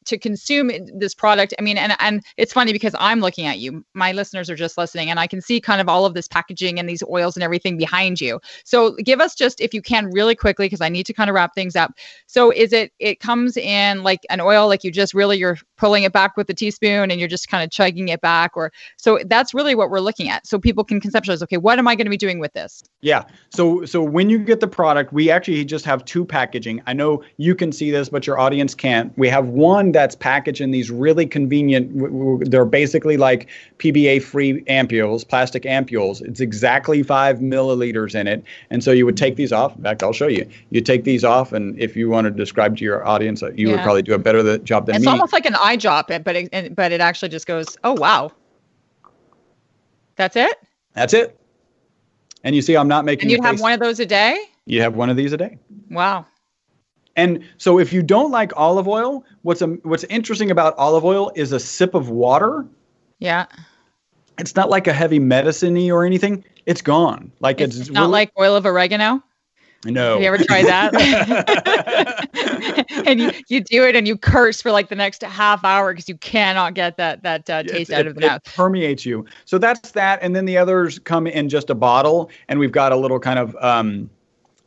to consume this product i mean and and it's funny because i'm looking at you. My listeners are just listening and i can see kind of all of this packaging and these oils and everything behind you. So give us just if you can really quickly because i need to kind of wrap things up. So is it it comes in like an oil like you just really you're pulling it back with a teaspoon and you're just kind of chugging it back or so that's really what we're looking at so people can conceptualize okay what am i going to be doing with this Yeah. So so when you get the product, we actually just have two packaging. I know you can see this, but your audience can't. We have one that's packaged in these really convenient. They're basically like PBA-free ampules, plastic ampules. It's exactly five milliliters in it, and so you would take these off. In fact, I'll show you. You take these off, and if you want to describe to your audience, uh, you would probably do a better job than it's me. almost like an eye drop it but it and- but it actually just goes oh wow that's it That's it. And you see, I'm not making. and you'd have face- one of those a day You have one of these a day. wow And so if you don't like olive oil, what's um, what's interesting about olive oil is a sip of water. Yeah. It's not like a heavy medicine or anything. It's gone. Like It's, it's, not really- like oil of oregano. No. Have you ever tried that? and you, you do it and you curse for like the next half hour because you cannot get that that uh, taste it- out of the it mouth. permeates you. So that's that, and then the others come in just a bottle, and we've got a little kind of um,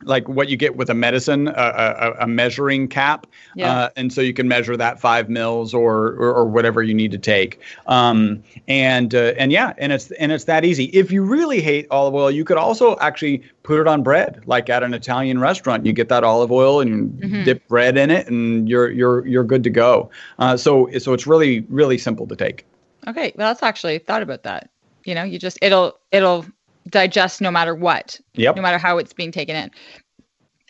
like what you get with a medicine, a, a, a measuring cap, Yeah. uh, and so you can measure that five mils or or, or whatever you need to take. Um, and uh, and yeah, and it's and it's that easy. If you really hate olive oil, you could also actually put it on bread, like at an Italian restaurant. You get that olive oil and you Mhm. dip bread in it, and you're you're you're good to go. Uh, so so it's really really simple to take. Okay, well, that's actually thought about that. You know, you just it'll it'll digest no matter what, Yep. no matter how it's being taken in.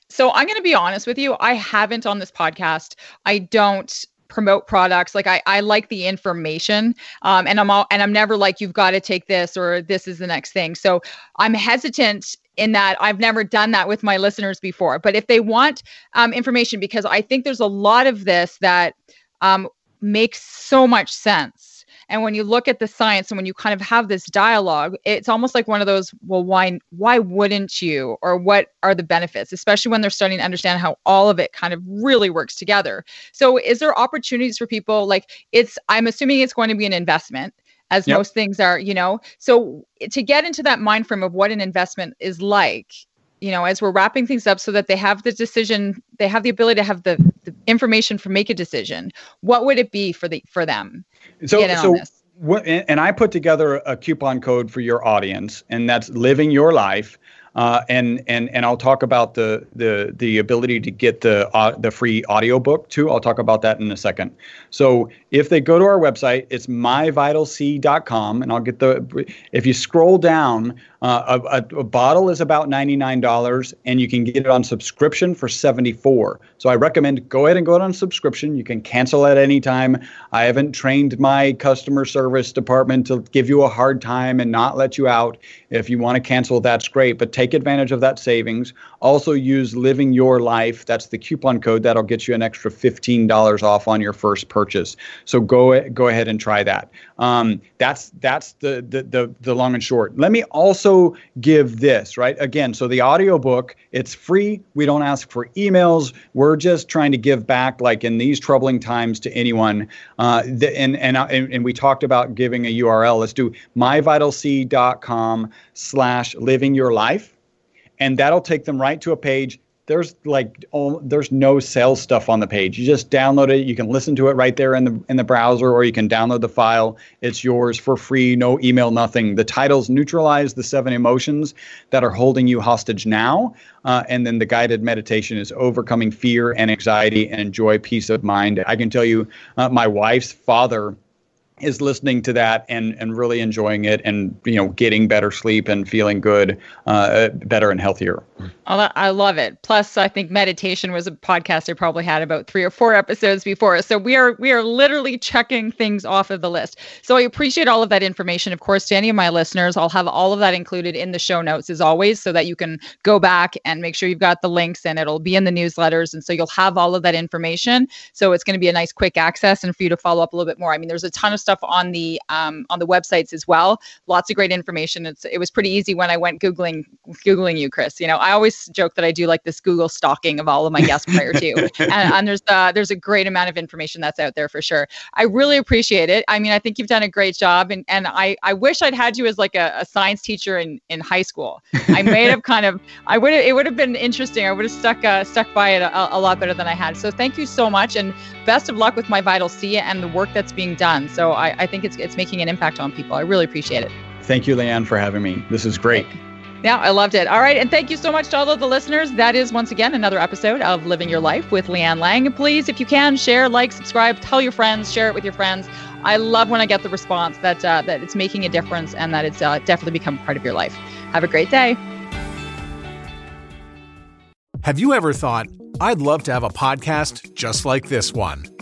So I'm going to be honest with you. I haven't on this podcast. I don't promote products like I, I like the information um, and i'm all and i'm never like you've got to take this or this is the next thing so i'm hesitant in that i've never done that with my listeners before but if they want um, information because i think there's a lot of this that um, makes so much sense and when you look at the science and when you kind of have this dialogue it's almost like one of those well why why wouldn't you? Or what are the benefits? Especially when they're starting to understand how all of it kind of really works together. So is there opportunities for people like it's i'm assuming it's going to be an investment as Yep. most things are you know? So to get into that mind frame of what an investment is like you know as we're wrapping things up so that they have the decision they have the ability to have the, the information for make a decision what would it be for the for them So, so this. what, and I put together a coupon code for your audience, and that's living your life. Uh, and and and I'll talk about the the the ability to get the uh, the free audiobook too. I'll talk about that in a second. So if they go to our website, it's myvitalc.com, and I'll get the. If you scroll down, uh, a, a, bottle is about ninety nine dollars, and you can get it on subscription for seventy four. So I recommend go ahead and go on subscription. You can cancel at any time. I haven't trained my customer service department to give you a hard time and not let you out. If you want to cancel, that's great, but take advantage of that savings. Also use Living Your Life. That's the coupon code that'll get you an extra fifteen dollars off on your first purchase. So go go ahead and try that. Um, that's that's the, the the the long and short. Let me also give this right again. So the audiobook it's free. We don't ask for emails. We're just trying to give back, like in these troubling times, to anyone. Uh, the, and, and and and we talked about giving a URL. Let's do myvitalc.com slash living your life and that'll take them right to a page. There's like oh, there's no sales stuff on the page. You just download it. You can listen to it right there in the in the browser or you can download the file. It's yours for free no email nothing. The titles neutralize the seven emotions that are holding you hostage now uh, and then the guided meditation is overcoming fear and anxiety and enjoy peace of mind. I can tell you uh, my wife's father is listening to that and and really enjoying it and you know getting better sleep and feeling good uh, better and healthier I love it. Plus, I think meditation was a podcast I probably had about three or four episodes before. So we are we are literally checking things off of the list. So I appreciate all of that information. Of course, to any of my listeners, I'll have all of that included in the show notes as always, so that you can go back and make sure you've got the links and it'll be in the newsletters. And so you'll have all of that information. So it's going to be a nice quick access and for you to follow up a little bit more. I mean, there's a ton of stuff on the um, on the websites as well. Lots of great information. It's it was pretty easy when I went googling googling you, Chris. You know, I always joke that I do like this Google stalking of all of my guests prior to, and, and there's uh, there's a great amount of information that's out there for sure. I really appreciate it. I mean, I think you've done a great job, and and I I wish I'd had you as like a, a science teacher in in high school. I may have kind of I would it would have been interesting. I would have stuck uh, stuck by it a, a lot better than I had. So thank you so much, and best of luck with my Vital C and the work that's being done. So I, I think it's it's making an impact on people. I really appreciate it. thank you leanne for having me this is great Yeah, I loved it. All right. And thank you so much to all of the listeners. That is once again another episode of Living Your Life with Leanne Lang. Please, if you can, share, like, subscribe, tell your friends, share it with your friends. I love when I get the response that uh, that it's making a difference and that it's uh, definitely become part of your life. Have a great day. Have you ever thought, I'd love to have a podcast just like this one?